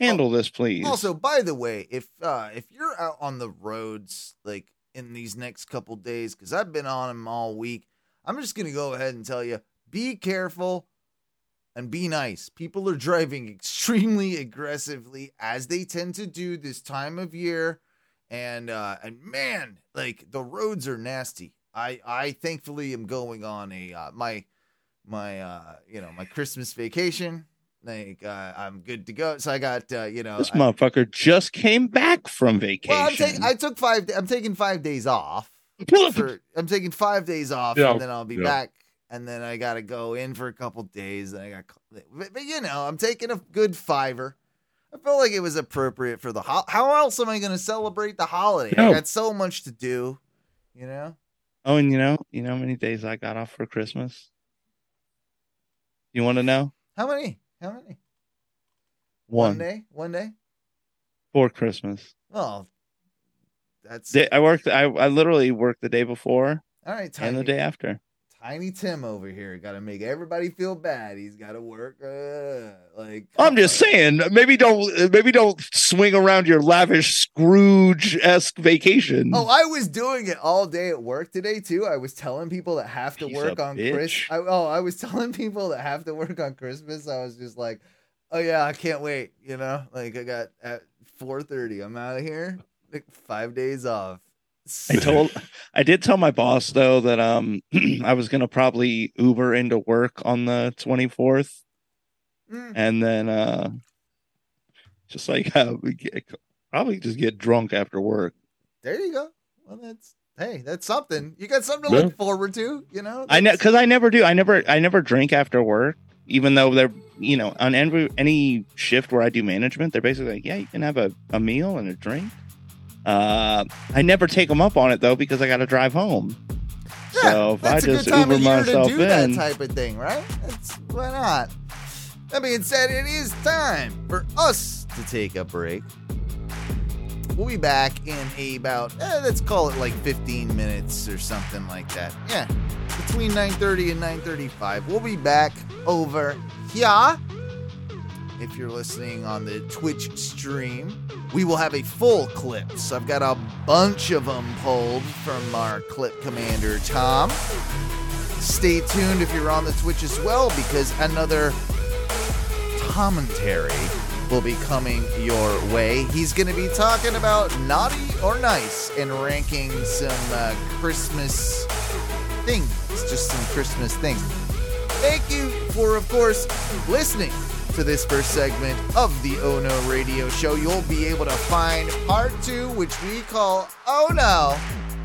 Handle this, please. Also, by the way, if uh if you're out on the roads like in these next couple days, because I've been on them all week, I'm just gonna go ahead and tell you: be careful and be nice. People are driving [laughs] extremely aggressively, as they tend to do this time of year, and uh and man, like the roads are nasty. I I thankfully am going on a uh, my my uh you know my Christmas vacation. Like uh, I'm good to go. So I got uh, you know this I- motherfucker just came back from vacation. well, I'm taking. I took five. I'm taking five days off. [laughs] For, I'm taking five days off, Yeah, and then I'll be yeah. back. And then I gotta go in for a couple days. And I got, but, but you know, I'm taking a good fiver. I felt like it was appropriate for the ho- How else am I gonna celebrate the holiday? I No. got so much to do. You know. oh, and you know, you know how many days I got off for Christmas? You want to know? How many? How many? One day. One day. for Christmas. Oh, that's I worked. I I literally worked the day before all right. Tiny, and the day after. Tiny Tim over here got to make everybody feel bad. He's got to work. Uh, like I'm just saying, maybe don't maybe don't swing around your lavish Scrooge esque vacation. Oh, I was doing it all day at work today too. I was telling people that have to Piece work on bitch. Chris. Oh, I was [laughs] telling people that have to work on Christmas. I was just like, oh yeah, I can't wait. You know, like I got at four thirty. I'm out of here. Like five days off. I [laughs] told I did tell my boss though that um [clears throat] I was gonna probably Uber into work on the 24th Mm. and then uh just like uh, we get, probably just get drunk after work. There you go. Well, that's hey, that's something. You got something to Yeah. look forward to. You know. I know That's- because I never do. I never I never drink after work, even though they're you know on every any shift where I do management, they're basically like, yeah, you can have a, a meal and a drink. Uh, I never take them up on it though because I got to drive home. Yeah, so if I a just good time Uber of year myself to do that type of thing, right? That's why not. That being said, it is time for us to take a break. We'll be back in about eh, let's call it like 15 minutes or something like that. Yeah, between 9:30 and 9:35. We'll be back over here. If you're listening on the Twitch stream, we will have a full clip. So I've got a bunch of them pulled from our clip commander Tom. Stay tuned if you're on the Twitch as well because another commentary will be coming your way. He's going to be talking about naughty or nice and ranking some uh, Christmas things, just some Christmas things. Thank you for, of course, listening to this first segment of the Oh No Radio Show. You'll be able to find part two, which we call Oh No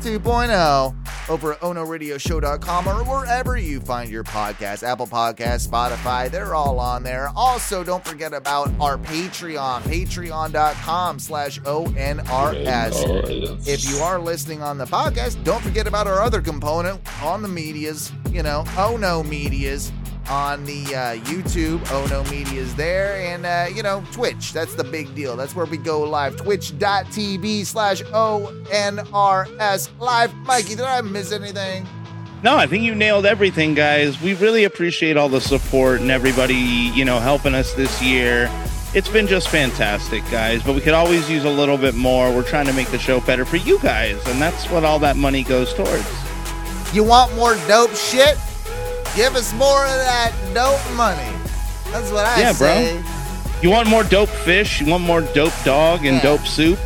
2.0 over at onoradioshow.com or wherever you find your podcast. Apple podcast spotify they're all on there. Also don't forget about our patreon patreon.com slash onrs if you are listening on the podcast don't forget about our other component on the medias you know oh no medias on the uh, YouTube. Ono Media is there. And, uh, you know, Twitch. That's the big deal. That's where we go live. Twitch.tv slash ONRS live. Mikey, did I miss anything? No, I think you nailed everything, guys. We really appreciate all the support and everybody, you know, helping us this year. It's been just fantastic, guys, but we could always use a little bit more. We're trying to make the show better for you guys, and that's what all that money goes towards. You want more dope shit? Give us more of that dope money. That's what I say. Yeah, bro. You want more dope fish? You want more dope dog and Yeah. dope soup?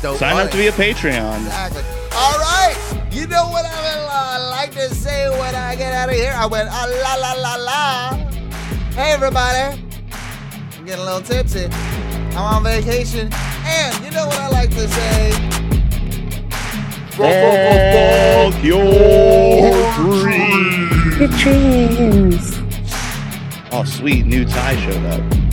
Dope Sign money. up to be a Patreon. Exactly. All right. You know what I would uh, like to say when I get out of here? I went, ah, la, la, la, la. Hey, everybody. I'm getting a little tipsy. I'm on vacation. And you know what I like to say? Fuck your dreams. Dreams. Oh, sweet. New tie showed up.